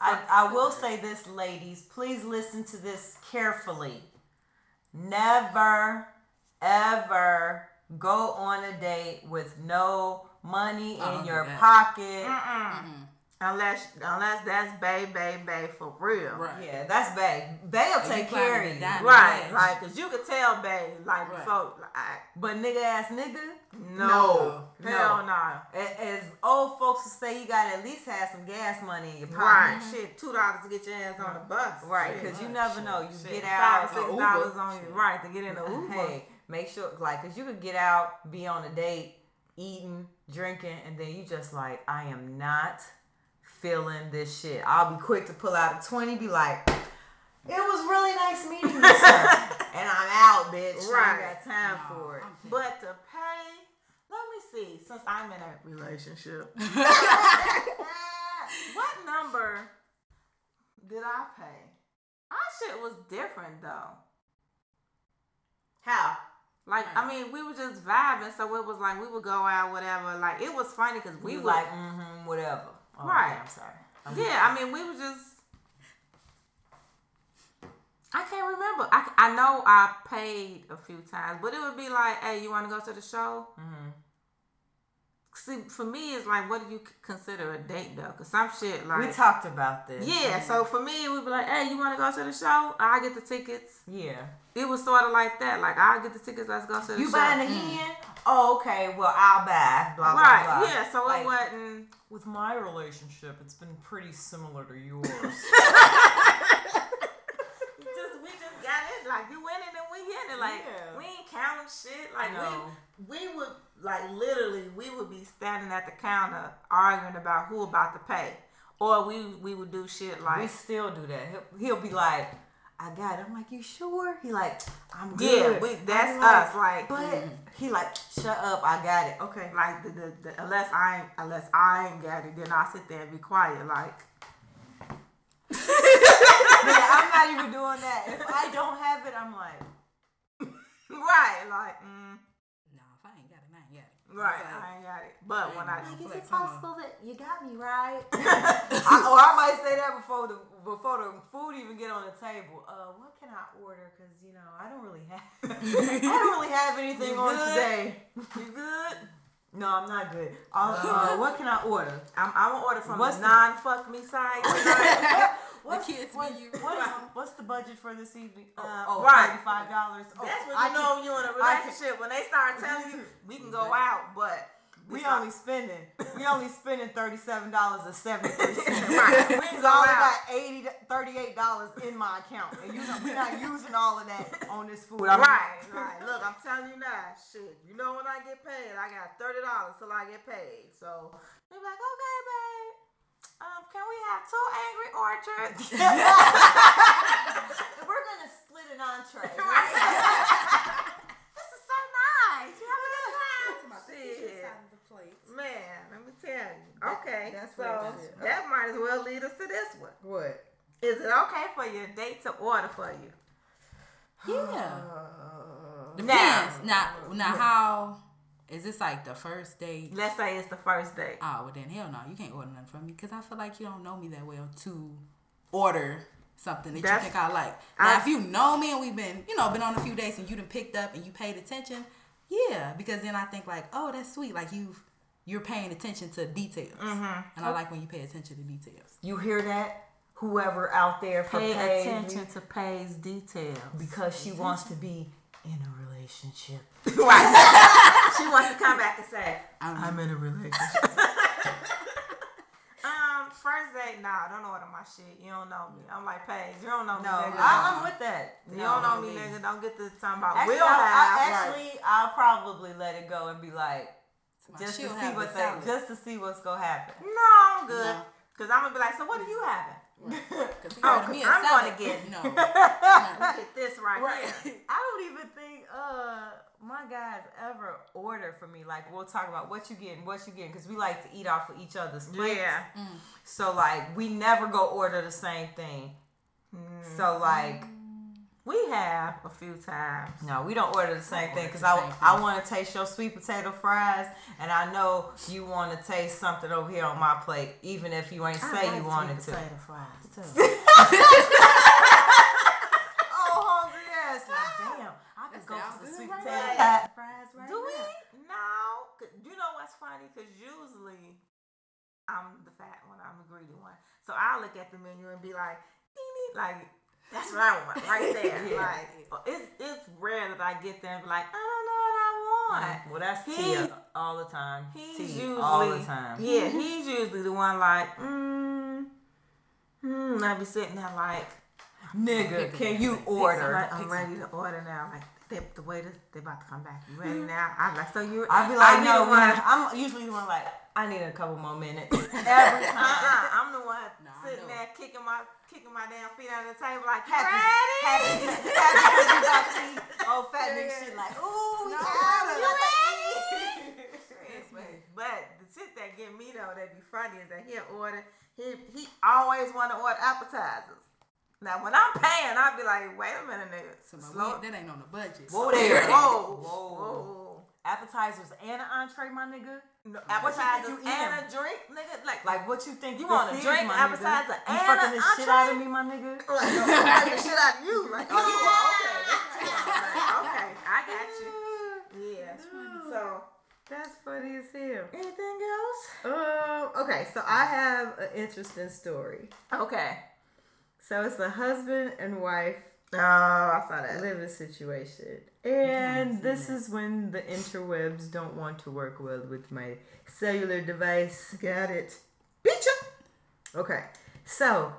I, I will say this, ladies. Please listen to this carefully. Never, ever go on a date with no money in don't your do that. pocket. Mm-mm. Unless unless that's bay bay bay for real. right? Yeah, that's Bay. Bay'll take care of you. Right, Yes. right, cause you could tell, babe, like Right. before, like, But nigga ass nigga, no, No. hell no, A- as old folks would say, you gotta at least have some gas money in your pocket. right, mm-hmm. shit, two dollars to get your ass on the bus, Right, Shit. because you Shit, never know. You Shit, get five out. or six dollars on you, right, to get in the Uber. Hey, make sure, like, cause you could get out, be on a date, eating, drinking, and then you just like, I am not feeling this shit. I'll be quick to pull out a twenty, be like, it was really nice meeting you, sir, and I'm out, bitch. I Right. ain't got time No, for it. But to pay, let me see, since I'm in a relationship, what number did I pay? Our shit was different though. How? Like I mean, we were just vibing, so it was like we would go out, whatever. Like it was funny because we We would like, mm-hmm, whatever. Oh, Right. okay, I'm sorry. I'm Yeah, I mean, we were just. I can't remember. I, I know I paid a few times, but it would be like, hey, you want to go to the show? Mhm. See, for me, it's like, what do you consider a date though? Because some shit like. we talked about this. yeah, so for me, it would be like, hey, you want to go to the show? I get the tickets. Yeah. It was sort of like that. Like, I get the tickets. Let's go to the You show. You buying the hen? oh, okay, well, I'll buy. Blah, blah, right? blah. Yeah. So Like, it wasn't. With my relationship, it's been pretty similar to yours. Just we just got it. Like you went in and we in it. Like Yeah. we ain't counting shit. Like we we would like literally we would be standing at the counter arguing about who about to pay, or we we would do shit like We still do that. He'll, he'll be like, I got it. I'm like, you sure? He like, I'm Yeah, good. we- I'm that's like, us, like- but mm-hmm. He like, shut up. I got it. Okay. like the, the, the unless I ain't unless I ain't got it, then I sit there and be quiet. Like Nigga, I'm not even doing that. If I don't have it, I'm like, right, like mm, No, if I ain't got it, I ain't got it. Right, like, I ain't got it. But when I Like, is it possible that you got me right? I, or I might say that before the before the food even get on the table. Uh, what can I order? Cause you know I don't really have I don't really have anything You on good? today. you good? No, I'm not good. Uh, uh, what can I order? I'm I'm gonna order from What's the the- non fuck me side. What's, kids what, menu. what is, what's the budget for this evening? Oh, Uh, oh, right. $35. Oh, That's when I you know can- you in a I relationship when they start telling you we can go out, but We only spending we only spending thirty seven dollars and seventy three cents. Right. We I only got 80 38 dollars in my account, and you know we're not using all of that on this food. I'm Right, right. Look, I'm telling you now, shit. You know when I get paid, I got thirty dollars till I get paid. So they be like, okay, babe. Um, can we have two angry orchards? We're gonna split an entree. this is so nice. You have a good time. Shit. Side of the plate. Man, let me tell. Okay, that's so what it is. that might as well lead us to this one. What? Is it okay for your date to order for you? Yeah. Now, Depends. Now, now, how is this like the first date? let's say it's the first date. Oh, well then hell no, you can't order nothing from me because I feel like you don't know me that well to order something that That's- you think I like. Now, I- if you know me and we've been, you know, been on a few dates and you done picked up and you paid attention, yeah, because then I think like, oh, that's sweet. Like you've you're paying attention to details, Mm-hmm. and I like when you pay attention to details. You hear that? Whoever out there for Pay pay attention to Pay's details. because she wants to be in a relationship. Right. she wants to come back and say, I'm, in a relationship. um, first date, nah, don't order my shit. You don't know me. I'm like, Paige, you don't know me, No, nigga. I, I'm with that. you don't know me, nigga. Don't get to time about Actually, we'll I, have. I, actually, I'll probably let it go and be like, just to see what they, just to see what's gonna happen. no, I'm good. No. Cause I'm gonna be like, so what are you having? Cause he Oh, a I'm salad. gonna get- no. Get this right, Right. here. I don't even think uh my guys ever order for me. Like we'll talk about what you getting, what you getting, because we like to eat off of each other's plates. Yeah. So like we never go order the same thing. So like We have a few times. no, we don't order the same thing because I same I want to taste your sweet potato fries, and I know you want to taste something over here on my plate, even if you ain't say you wanted to. Potato fries too. Oh, hungry ass! Like, damn, I could That go for the sweet right potato there. pie- fries right Do we? now. No. 'Cause You know what's funny? Because usually I'm the fat one. I'm the greedy one. So I'll look at the menu and be like, ding, ding, like, that's what I want right there. Yeah. Like, it's, it's rare that I get be like, I don't know what I want. Well, that's He- Tia all the time. He's Tia usually all the time. Yeah, he's usually the one like, mm, hmm. I be sitting there like, Nigga, can you order? like, I'm ready to order now. Like they, the waiters, they about to come back. You ready now? I'm like, so you? I'll be like, I no, one. I'm usually the one like, I need a couple more minutes. Every time. Uh-uh, I'm the one sitting there kicking my kicking my damn feet under the table like, Happy, happy, happy you got to see old fat nigga shit like, ooh, No, yeah, you ready? But the shit that get me though that be funny is that he'll order he he always want to order appetizers. Now when I'm paying, I'll be like, wait a minute, nigga. So Slow. weed, that ain't on the budget. Whoa there. Whoa, Whoa. whoa. Appetizers and an entree, my nigga. No, appetizers and a drink, nigga. Like, Like, what you think You want a drink, appetizer, nigga? You fucking an this shit out of me, my nigga? like, I'm like the shit out of you. Like, oh, you okay. That's what you want. Like, okay, I got you. Yeah. So, That's funny as hell. anything else? Um, okay, so I have an interesting story. Okay. So it's a husband and wife Oh, I saw that. Live a situation. And this is when the interwebs don't want to work well with my cellular device. Got it. Bitcha. Okay. So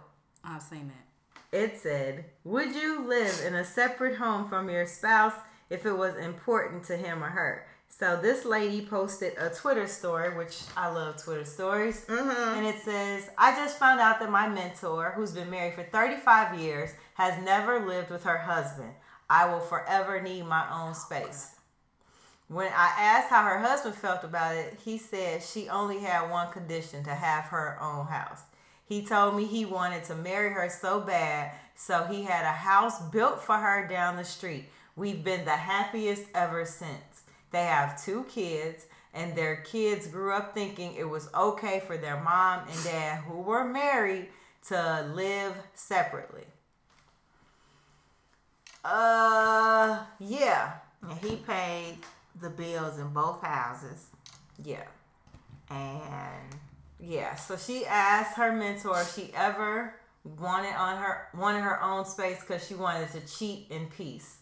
I've seen that. it said, Would you live in a separate home from your spouse if it was important to him or her? So this lady posted a Twitter story, which I love Twitter stories. Mm-hmm. And it says, I just found out that my mentor, who's been married for 35 years, has never lived with her husband. I will forever need my own space. When I asked how her husband felt about it, he said she only had one condition to have her own house. He told me he wanted to marry her so bad, so he had a house built for her down the street. We've been the happiest ever since. They have two kids, and their kids grew up thinking it was okay for their mom and dad, who were married, to live separately. Uh, yeah, And he paid the bills in both houses. yeah. And Yeah, so she asked her mentor if she ever wanted on her wanted her own space because she wanted to cheat in peace.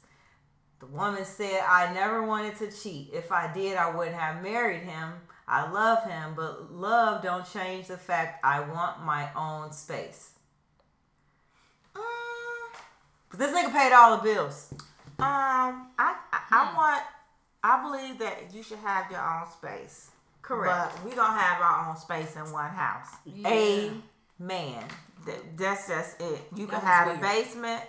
The woman said, "I never wanted to cheat. If I did, I wouldn't have married him. I love him, but love don't change the fact I want my own space." mm, But this nigga paid all the bills. um, I I, I want. I believe that you should have your own space. Correct. But we don't have our own space in one house. A man. That, that's just it. You can That was have weird. basement.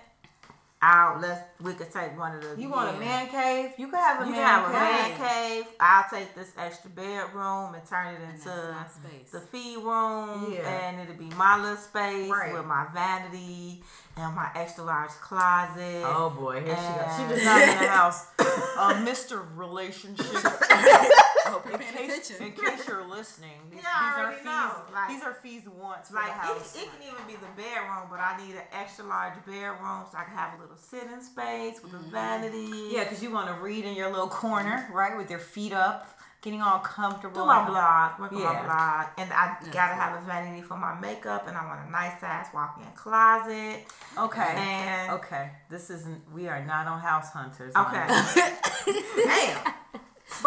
Out. Let's. We could take one of the. You want Yeah. a man cave? You can have a You man can have a cave. man cave. I'll take this extra bedroom and turn it into space. the feed room, Yeah. and it'll be my little space Right. with my vanity and my extra large closet. Oh boy, here she goes. She And- designing the house. Uh, Mr. Relationship. I hope you're In paying case, attention. in case you're listening, these, Yeah, I these are fees. know, like- these are fees once for Like the it, house. it can even be the bedroom, but I need an extra large bedroom so I can have a little sitting space with a mm-hmm. vanity. Yeah, because you want to read in your little corner, right, with your feet up, getting all comfortable. Do my blog, work on Yeah. my blog, and I gotta have a vanity for my makeup, and I want a nice ass walk-in closet. Okay. And okay. This isn't. We are not on house hunters. okay, damn.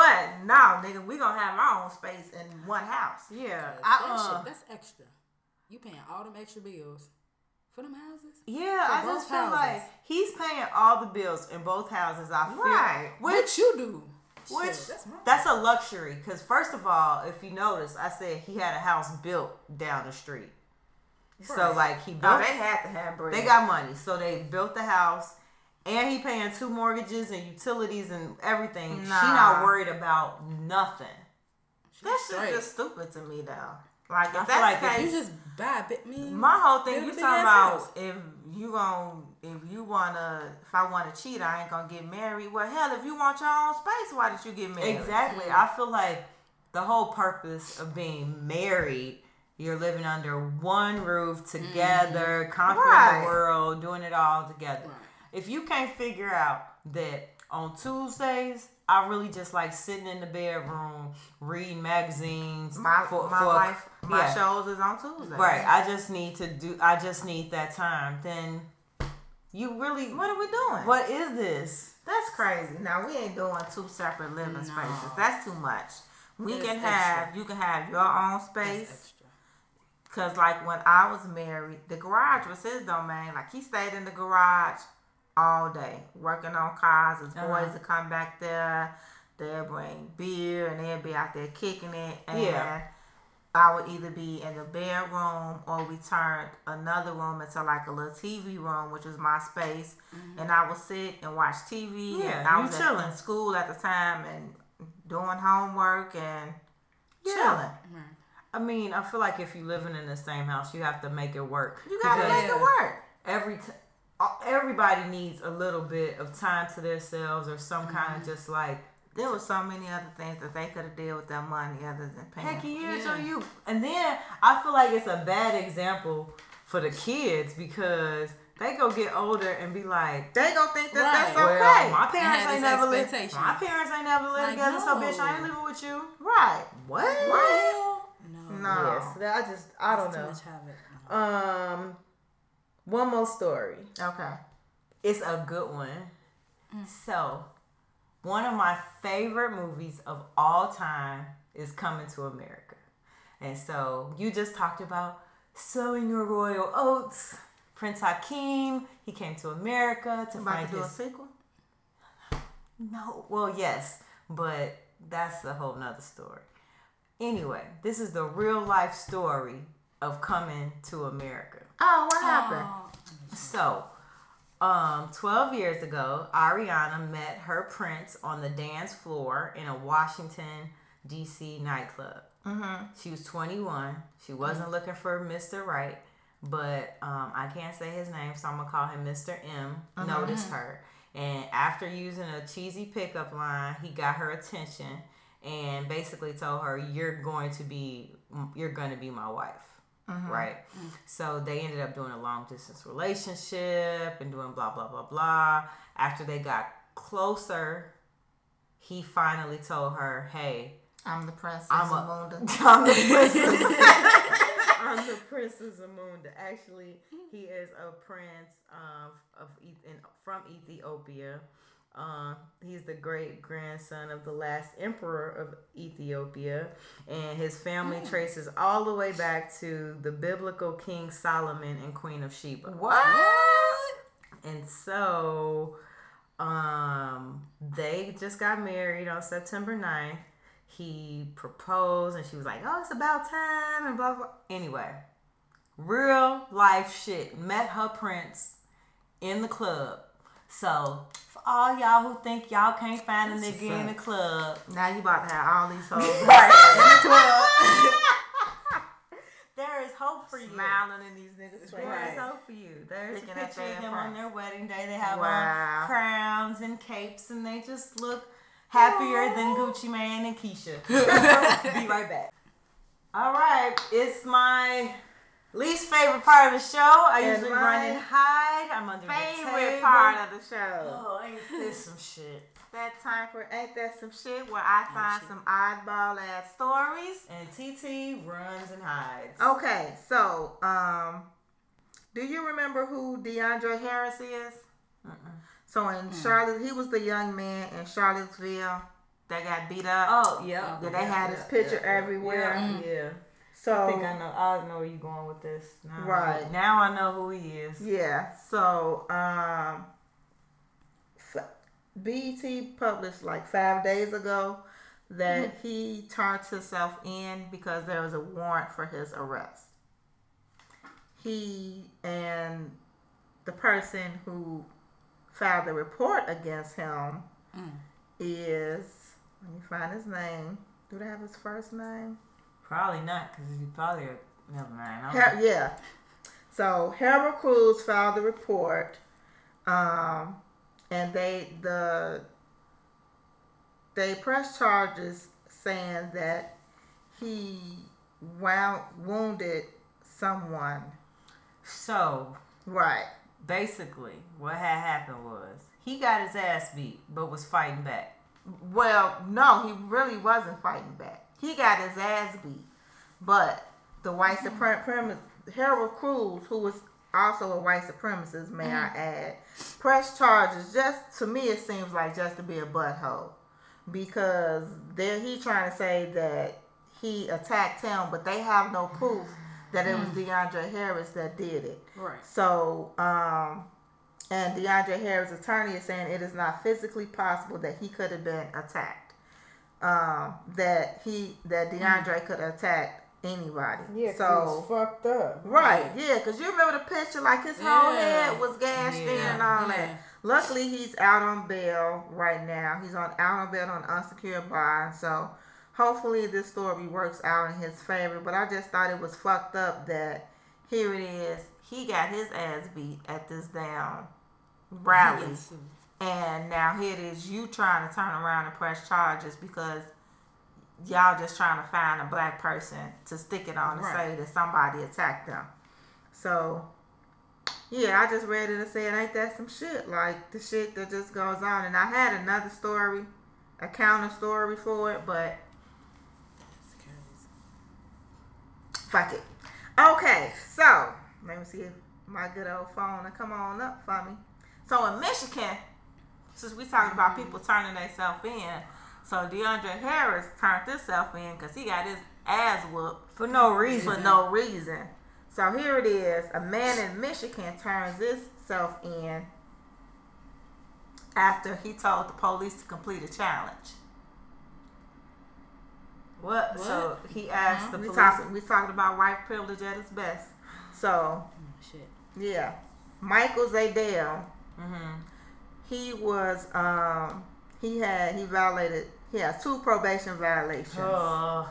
But no, nigga, we gonna have our own space in one house. Yeah. that I, shit, uh, that's extra. You paying all them extra bills for them houses? yeah. For I both just feel houses. like he's paying all the bills in both houses. I feel. Right. Which What you do? Which Shit, that's that's a luxury because first of all, if you notice, I said he had a house built down the street. So like he Oh, built, they had to have bread. they got money, so they built the house, and he paying two mortgages and utilities and everything. She not worried about nothing. that shit just stupid to me though. Like if I feel that's like the if You just buy a bit. Me, My whole thing, you talking about house. if you gon' if you wanna if I wanna cheat, I ain't gonna get married. Well, hell, if you want your own space, why did you get married? Exactly. I feel like the whole purpose of being married, you're living under one roof together, mm-hmm. conquering Right. the world, doing it all together. Right. If you can't figure out that on Tuesdays, I really just like sitting in the bedroom reading magazines. My for- my for- life, my yeah. shows is on Tuesday. Right. I just need to do. I just need that time. Then you really. What are we doing? What is this? That's crazy. Now we ain't doing two separate living No. spaces. That's too much. We That's can extra. have you can have your own That's space. extra. Cause like when I was married, the garage was his domain. Like he stayed in the garage all day, working on cars. His Uh-huh. boys would come back there. They'll bring beer and they'll be out there kicking it. And Yeah. I would either be in the bedroom or we turned another room into like a little TV room, which was my space. And I would sit and watch TV. Yeah, and I was at- chilling. in school at the time and doing homework and Yeah. chilling. I mean, I feel like if you're living in the same house, you have to make it work. You gotta make it work. every t- uh, everybody needs a little bit of time to themselves or some kind Mm-hmm. of just like There were so many other things that they could have did with their money other than paying. heck years Yeah. on you. And then I feel like it's a bad example for the kids because they go get older and be like, They gonna think that Right. that's well, okay. my parents ain't never lived. My parents ain't never lived Like, together, so bitch, I ain't living with you. right. What? What? No. No. Yes, I just I don't Too know. Um, one more story. Okay. It's a good one. Mm. So, one of my favorite movies of all time is Coming to America. And so, you just talked about sowing your royal oats. Prince Hakeem, he came to America to About find to do a his sequel? no, well, yes, but that's a whole nother story. Anyway, this is the real life story of coming to America. Oh, what happened? So, um, 12 years ago, Ariana met her prince on the dance floor in a Washington, D.C. nightclub. Mm-hmm. She was 21. She wasn't looking for Mr. Right, but um, I can't say his name, so I'm going to call him Mr. M. Noticed her. And after using a cheesy pickup line, he got her attention and basically told her, "You're going to be, you're going to be my wife." Uh-huh. right? So they ended up doing a long distance relationship and doing blah blah blah blah. After they got closer, he finally told her, "Hey, I'm the princess I'm of a- Munda. I'm the princess. I'm the princess Amunda. Actually, he is a prince of Eth- in, from Ethiopia. Um, he's the great grandson of the last emperor of Ethiopia, and his family traces all the way back to the biblical King Solomon and Queen of Sheba. What? And so um they just got married on September 9th. He proposed and she was like, "Oh, it's about time." and blah blah. Anyway, real life shit. Met her prince in the club. So, all y'all who think y'all can't find a nigga in the club, Now you about to have all these hoes in the club. there is hope for you. smiling in these niggas' There is faces. hope for you. There's Looking a picture of their him on their wedding day. They have Wow. on crowns and capes, and they just look happier than Gucci Mane and Keyshia. Be right back. All right, it's my least favorite part of the show. I And usually run and hide. I'm under the Favorite table. part of the show. Oh, ain't this some shit? That time for Ain't That Some Shit where I find some oddball ass stories. And TT runs and hides. Okay, so um, do you remember who DeAndre Harris is? So in Charlotte, he was the young man in Charlottesville that got beat up. Oh, yeah. Yeah, they had his picture everywhere. Yeah, yeah. So I think I know. I know where you're going with this. Now, Right. now, I know who he is. Yeah. So um, BET published like five days ago that he turned himself in because there was a warrant for his arrest. He and the person who filed the report against him is let me find his name. Do they have his first name? Probably not, because he probably never mind. Har- yeah. So Harold Cruz filed the report, um, and they the they pressed charges saying that he wound, wounded someone. So Right. basically, what had happened was he got his ass beat, but was fighting back. Well, no, he really wasn't fighting back. He got his ass beat, but the white supremacist Harold Cruz, who was also a white supremacist, may I add, pressed charges. Just to me, it seems like just to be a butthole, because there he trying to say that he attacked him, but they have no proof that it was DeAndre Harris that did it. Right. So, um, and DeAndre Harris' attorney is saying it is not physically possible that he could have been attacked. Um, that he that DeAndre could attack anybody. Yeah, so fucked up. right, yeah, because you remember the picture, like his whole Yeah. head was gashed in and all Yeah. that. Luckily, he's out on bail right now. He's on out on bail on unsecured bond. So hopefully, this story works out in his favor. But I just thought it was fucked up that here it is. He got his ass beat at this damn rally. And now here it is, you trying to turn around and press charges because y'all just trying to find a black person to stick it on and Right. say that somebody attacked them. So, yeah, I just read it and said, ain't that some shit? Like the shit that just goes on. And I had another story, a counter story for it, but fuck it. Okay, so let me see if my good old phone will come on up for me. So in Michigan, since we talking about people turning themselves in, so DeAndre Harris turned himself in because he got his ass whooped For no reason. for no reason. So here it is: a man in Michigan turns himself in after he told the police to complete a challenge. What? So he asked the We police. talking we talking about white privilege at its best. So Shit. yeah, Michael Zadell. Mhm. He was um he had he violated he has two probation violations Uh,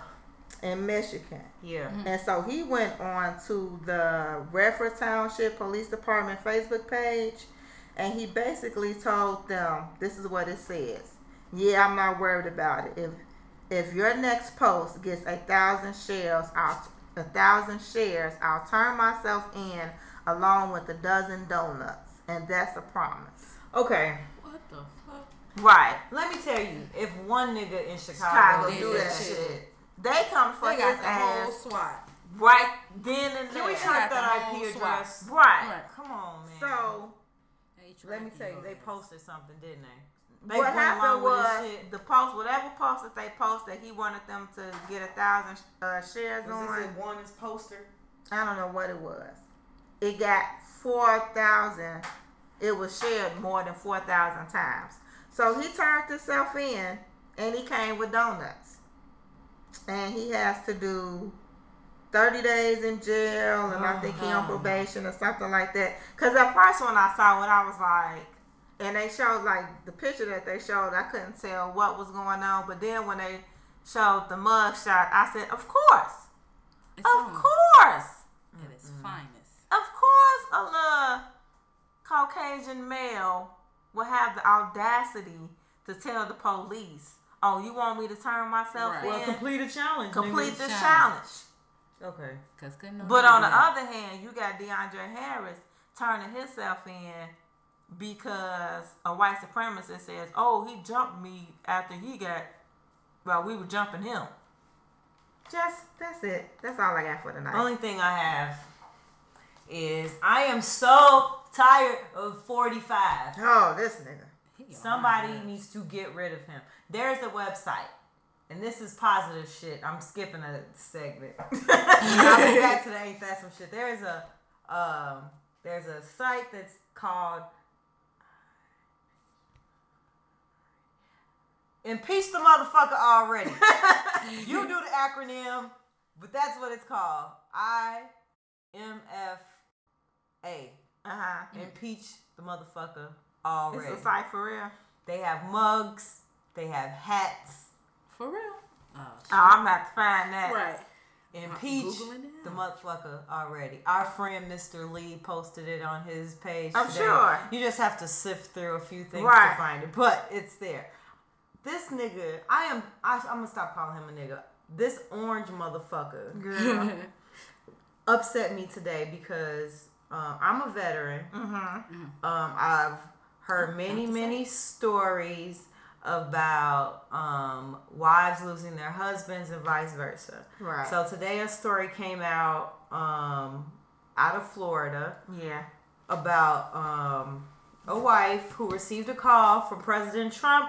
in Michigan. yeah. And so he went on to the Redford Township Police Department Facebook page and he basically told them this is what it says. Yeah, I'm not worried about it. If if your next post gets a thousand shares, I'll a thousand shares, I'll turn myself in along with a dozen donuts. And that's a promise. Okay. What the fuck? Right. Let me tell you, if one nigga in Chicago, Chicago do that that shit, shit. They come for They his got the whole ass SWAT. right then and there. can we there. track that IP address? Right. Right. Come on, man. So They let me tell you, they posted something, didn't they? They what happened was the post, whatever post that they posted, he wanted them to get a thousand uh, shares Was on. this a one is poster? I don't know what it was. It got four thousand. It was shared more than four thousand times. So he turned himself in, and he came with donuts, and he has to do thirty days in jail, and I think he on oh, probation or something like that. Cause at first when I saw it, I was like, and they showed like the picture that they showed, I couldn't tell what was going on. But then when they showed the mug shot, I said, of course, It's of on course. At its finest. Of course, a little Caucasian male will have the audacity to tell the police, "Oh, you want me to turn myself Right. in? Well, complete a challenge. Complete the Challenge. challenge." Okay. Cause couldn't But on the that. other hand, you got DeAndre Harris turning himself in because a white supremacist says, "Oh, he jumped me after he got." Well, we were jumping him. Just that's it. That's all I got for tonight. Only thing I have is I am so tired of 45. oh, this nigga. Somebody my needs to get rid of him. There's a website, and this is positive shit. I'm skipping a segment. I'll be back to the ain't that some shit. There's a um, there's a site that's called Impeach the motherfucker already. you do the acronym, but that's what it's called. I M F A. Uh huh. Impeach the motherfucker already. It's a site for real. They have mugs. They have hats. For real? Oh. Oh, I'm about to find that. right. Impeach the motherfucker already. Our friend Mr. Lee posted it on his page. I'm today. sure. You just have to sift through a few things Right. to find it, but it's there. This nigga, I am. I, I'm gonna stop calling him a nigga. This orange motherfucker Girl. upset me today because um, I'm a veteran. mm-hmm. Um, I've heard many, many stories about um, wives losing their husbands and vice versa. Right. So today a story came out um, out of Florida Yeah. about um, a wife who received a call from President Trump,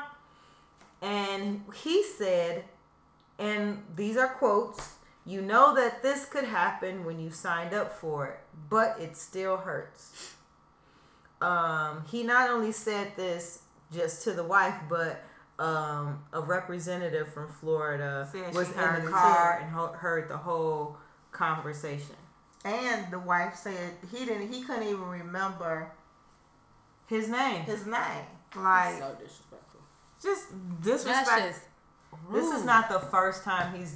and he said, and these are quotes. You know that this could happen when you signed up for it, but it still hurts. Um, he not only said this just to the wife, but um, a representative from Florida Said was in the car too. and ho- heard the whole conversation. And the wife said he didn't. He couldn't even remember His name. his name. Like so disrespectful. just That's disrespect. just This is not the first time he's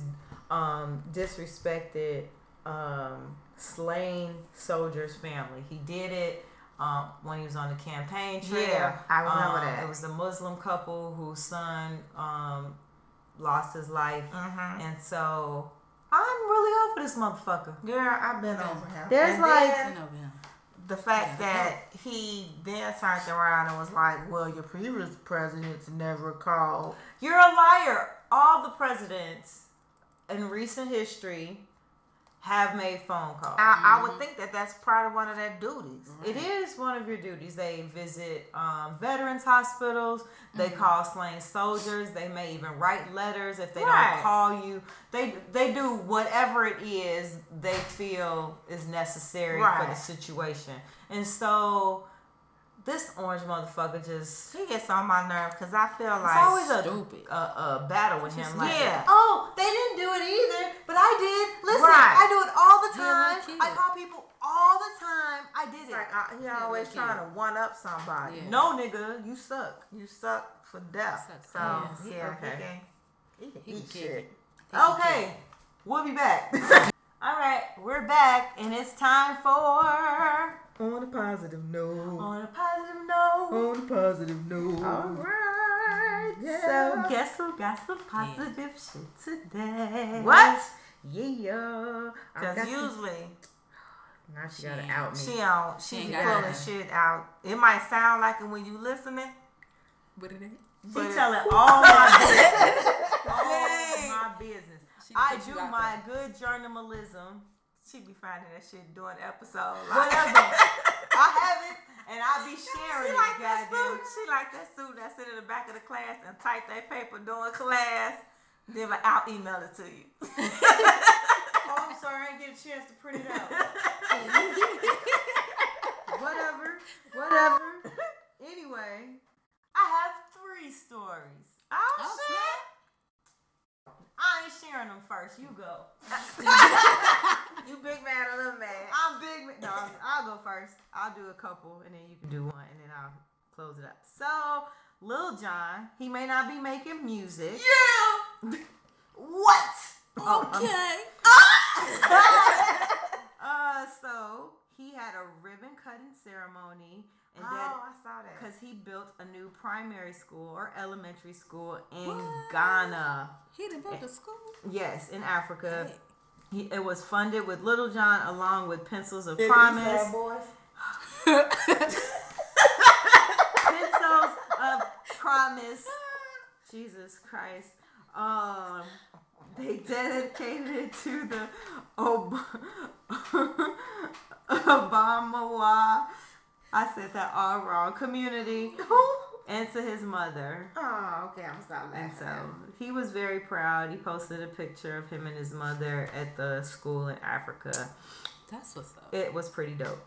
um, disrespected um, slain soldiers' family. He did it um, when he was on the campaign trail. Yeah, I remember Um, that. It was the Muslim couple whose son um, lost his life, Mhm. and so I'm really over this motherfucker. Girl, I've been over him. There's And like- then You know, the fact that he then turned around and was like, "Well, your previous presidents never called." You're a liar. All the presidents in recent history have made phone calls. I, I would think that that's part of one of their duties. It is one of your duties. They visit um, veterans hospitals. They call slain soldiers. They may even write letters if they Right. don't call you. They they do whatever it is they feel is necessary for the situation. And so this orange motherfucker just he gets on my nerve because I feel like it's like always a, stupid. a, a battle with him. Like, Yeah. oh, they didn't do it either, but I did. Listen, Right. I do it all the time. I call people all the time. I did it. like uh, he always trying to one up somebody. Yeah. no, nigga, you suck. You suck for death. Suck So ass. yeah, Okay. he can. He can eat can shit. kick it. He can Okay, kick we'll be back. All right, we're back, and it's time for On a positive note. on a positive note. On a positive note. All right. So guess who got some positive shit today? What? Yeah, I because got some- usually Now she She gotta out me. She on. She She ain't be got pulling nothing. shit out. It might sound like it when you listening. What it is? she telling all my business. all my business. I do my there. good journalism. She be finding that shit during the episode. Whatever. I have it, and I be She sharing like it. that Goddamn. suit. She like that suit that sit in the back of the class and type that paper during class. Then I'll email it to you. Oh, I'm sorry, I didn't get a chance to print it out. whatever, whatever. Anyway, I have three stories. Oh, Oh, shit. I ain't sharing them first. You go. You big man or little man? I'm big. ma- No, I'll- I'll go first. I'll do a couple, and then you can do one, and then I'll close it up. So, Lil Jon, he may not be making music. Yeah. What? Oh, I'm- Okay. uh, so he had a ribbon cutting ceremony, and Oh, that I saw that. because he built a new primary school or elementary school in Ghana. He done built a school. Yes, in Africa. Hey. He, it was funded with Lil Jon along with pencils of promise. pencils of promise. Jesus Christ. Um, they dedicated it to the Ob- Obamawa. I said that all wrong. Community and to his mother. Oh, okay. I'm stop And so he was very proud. He posted a picture of him and his mother at the school in Africa. That's what's up. It was pretty dope.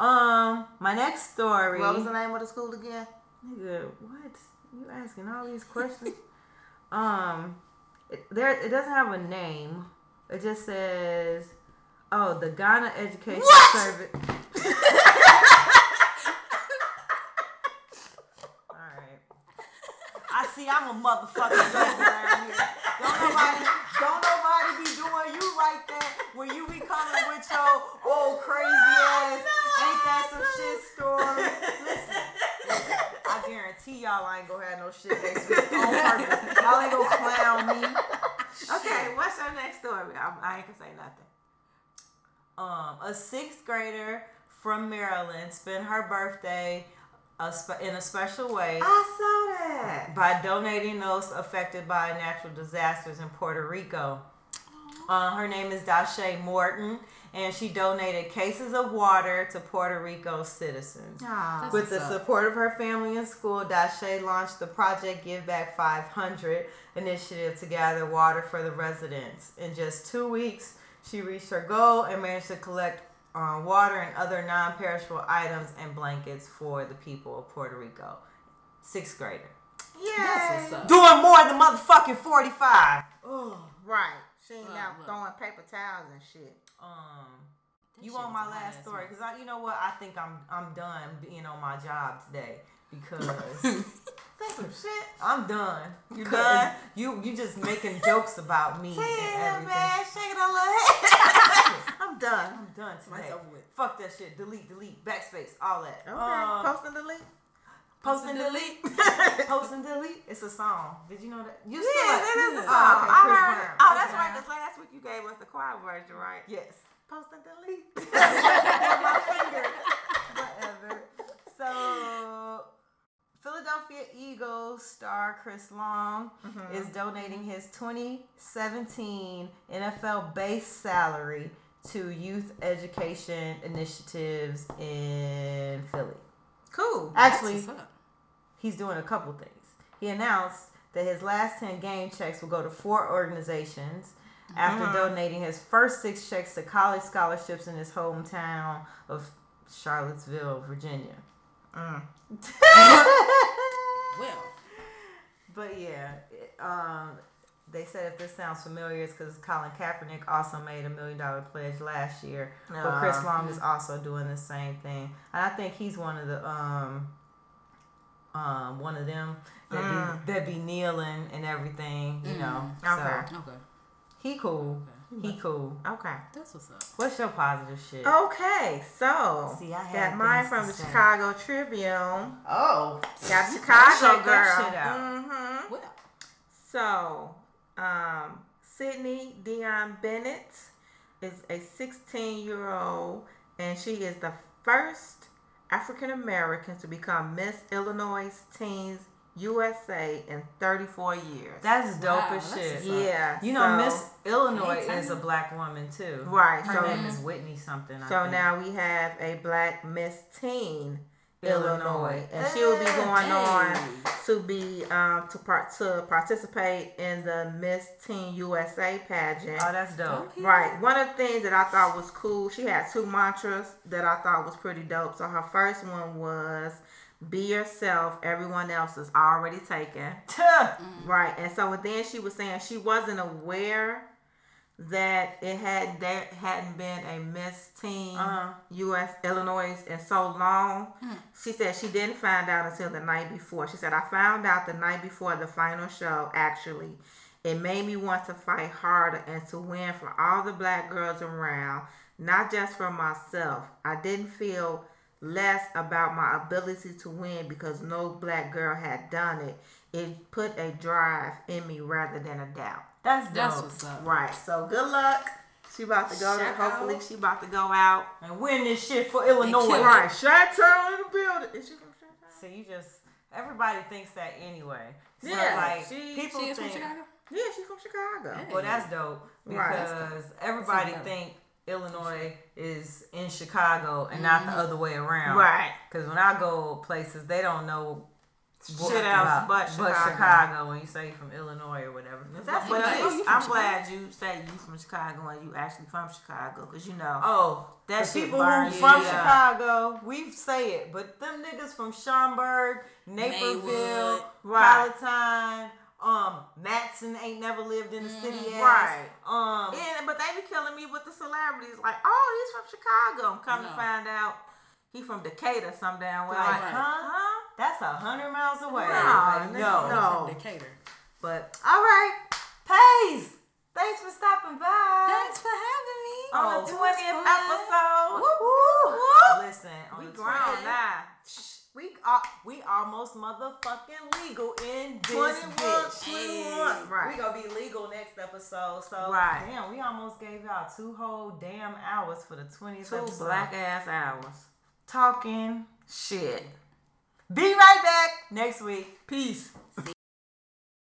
Um, my next story. What was the name of the school again? Nigga, what? You asking all these questions? um, it, there it doesn't have a name. It just says, "Oh, the Ghana Education What? Service." all right. I see. I'm a motherfucking joke around here. Don't nobody, don't nobody be doing you like that when you be coming with your old crazy ass. Ain't that some shit story? Listen, listen, I guarantee y'all I ain't gonna have no shit next week on purpose. Y'all ain't gonna clown me. Okay, what's your next story? I, I ain't gonna say nothing. Um, a sixth grader from Maryland spent her birthday in a special way. I saw that. by donating those affected by natural disasters in Puerto Rico. Uh, her name is Dashe Morton, and she donated cases of water to Puerto Rico citizens. Aw. With the up. support of her family and school, Dashe launched the Project Give Back 500 initiative to gather water for the residents. In just two weeks, she reached her goal and managed to collect uh, water and other non perishable items and blankets for the people of Puerto Rico. Sixth grader. Yeah. That's what's up. Doing more than motherfucking 45. Oh, right. She ain't out look. throwing paper towels and shit. Um, That you shit want my last ass story? Because I, you know what? I think I'm I'm done being on my job today because Think some shit. I'm done. You done? You you just making jokes about me and Yeah, everything. man. Shake it a little head. I'm done. I'm done today. Over with. Fuck that shit. Delete, delete, backspace, all that. Okay. Um, Post and delete. post and delete. post and delete. It's a song. Did you know that? You Yeah, like- that is a Oh, song. okay, I heard Brown. it. Oh, that's right. Because last week you gave us the choir version, right? Yes. Post and delete. my finger. Whatever. Philadelphia Eagles star Chris Long mm-hmm. is donating his 2017 NFL base salary to youth education initiatives in Philly. Cool. Actually, That's what's up. he's doing a couple things. He announced that his last 10 game checks will go to four organizations after mm-hmm. donating his first six checks to college scholarships in his hometown of Charlottesville, Virginia. Well, But yeah, it, um, they said if this sounds familiar, it's because Colin Kaepernick also made a million dollar pledge last year. but Chris. Long is also doing the same thing, and I think he's one of the um, um, one of them that be that be kneeling and everything, you know. Okay. So okay. he cool. He cool. Okay. That's what's up. What's your positive shit? Okay, so See, I got mine from the say. Chicago Tribune. Oh, Got Chicago girl. shit out. Mm-hmm. Well, So, um, Sydney Dion Bennett is a 16 year old, and she is the first African American to become Miss Illinois Teens USA in 34 years. that's dope Wow, as shit. what's yeah. You know, so- Miss Illinois is a black woman too. Right, Her so- name is Whitney something. I So think. now we have a black Miss Teen Illinois. Illinois, and she will be going Hey. on to be um, to part to participate in the Miss Teen USA pageant. Oh, that's dope. Right. One of the things that I thought was cool, she had two mantras that I thought was pretty dope. So her first one was be yourself, everyone else is already taken. Right. And so then she was saying she wasn't aware that it had there hadn't been a Miss Teen Uh-huh. US Illinois in so long. She said she didn't find out until the night before. She said I found out the night before the final show actually. It made me want to fight harder and to win for all the black girls around, not just for myself. I didn't feel less about my ability to win because no black girl had done it. It put a drive in me rather than a doubt. That's dope. that's what's up. Right. So good luck. She about to go. To, hopefully, out. she about to go out. and win this shit for Illinois. kill Right. Chi-town in the building. Is she from Chi-town? So you just everybody thinks that anyway. So Yeah, like she- people She is from think, Chicago. Yeah, she's from Chicago. Hey. well, that's dope Right. because everybody That's dope. think Illinois is in Chicago and not the mm-hmm. other way around. Right. Because when I go places, they don't know Shit else but Chicago. Chicago when you say you're from Illinois or whatever. That's But what you it know is. you from I'm Chicago. glad you say you from Chicago and you actually from Chicago because you know Oh, That shit people who from up. Chicago, we say it, but them niggas from Schaumburg, Naperville, Maywood. Right. Palatine, um, Matteson ain't never lived in the city. Ass. Mm-hmm. Right. Um, Yeah, but they be killing me with the celebrities. Like, oh, he's from Chicago. I'm come to find out he from Decatur, some damn way. like, Right. huh? That's a hundred miles away. No. no. Decatur. But all right, Pays. Thanks for stopping by. Thanks for having me. on Oh, the twentieth episode. Woo, woo. Listen, on We the grown now. We are we almost motherfucking legal in this 21, bitch. 21. Right. We gonna be legal next episode. So Right. damn, we almost gave y'all two whole damn hours for the twentieth Two episode. black ass hours. talking. Shit. Be right back next week. Peace.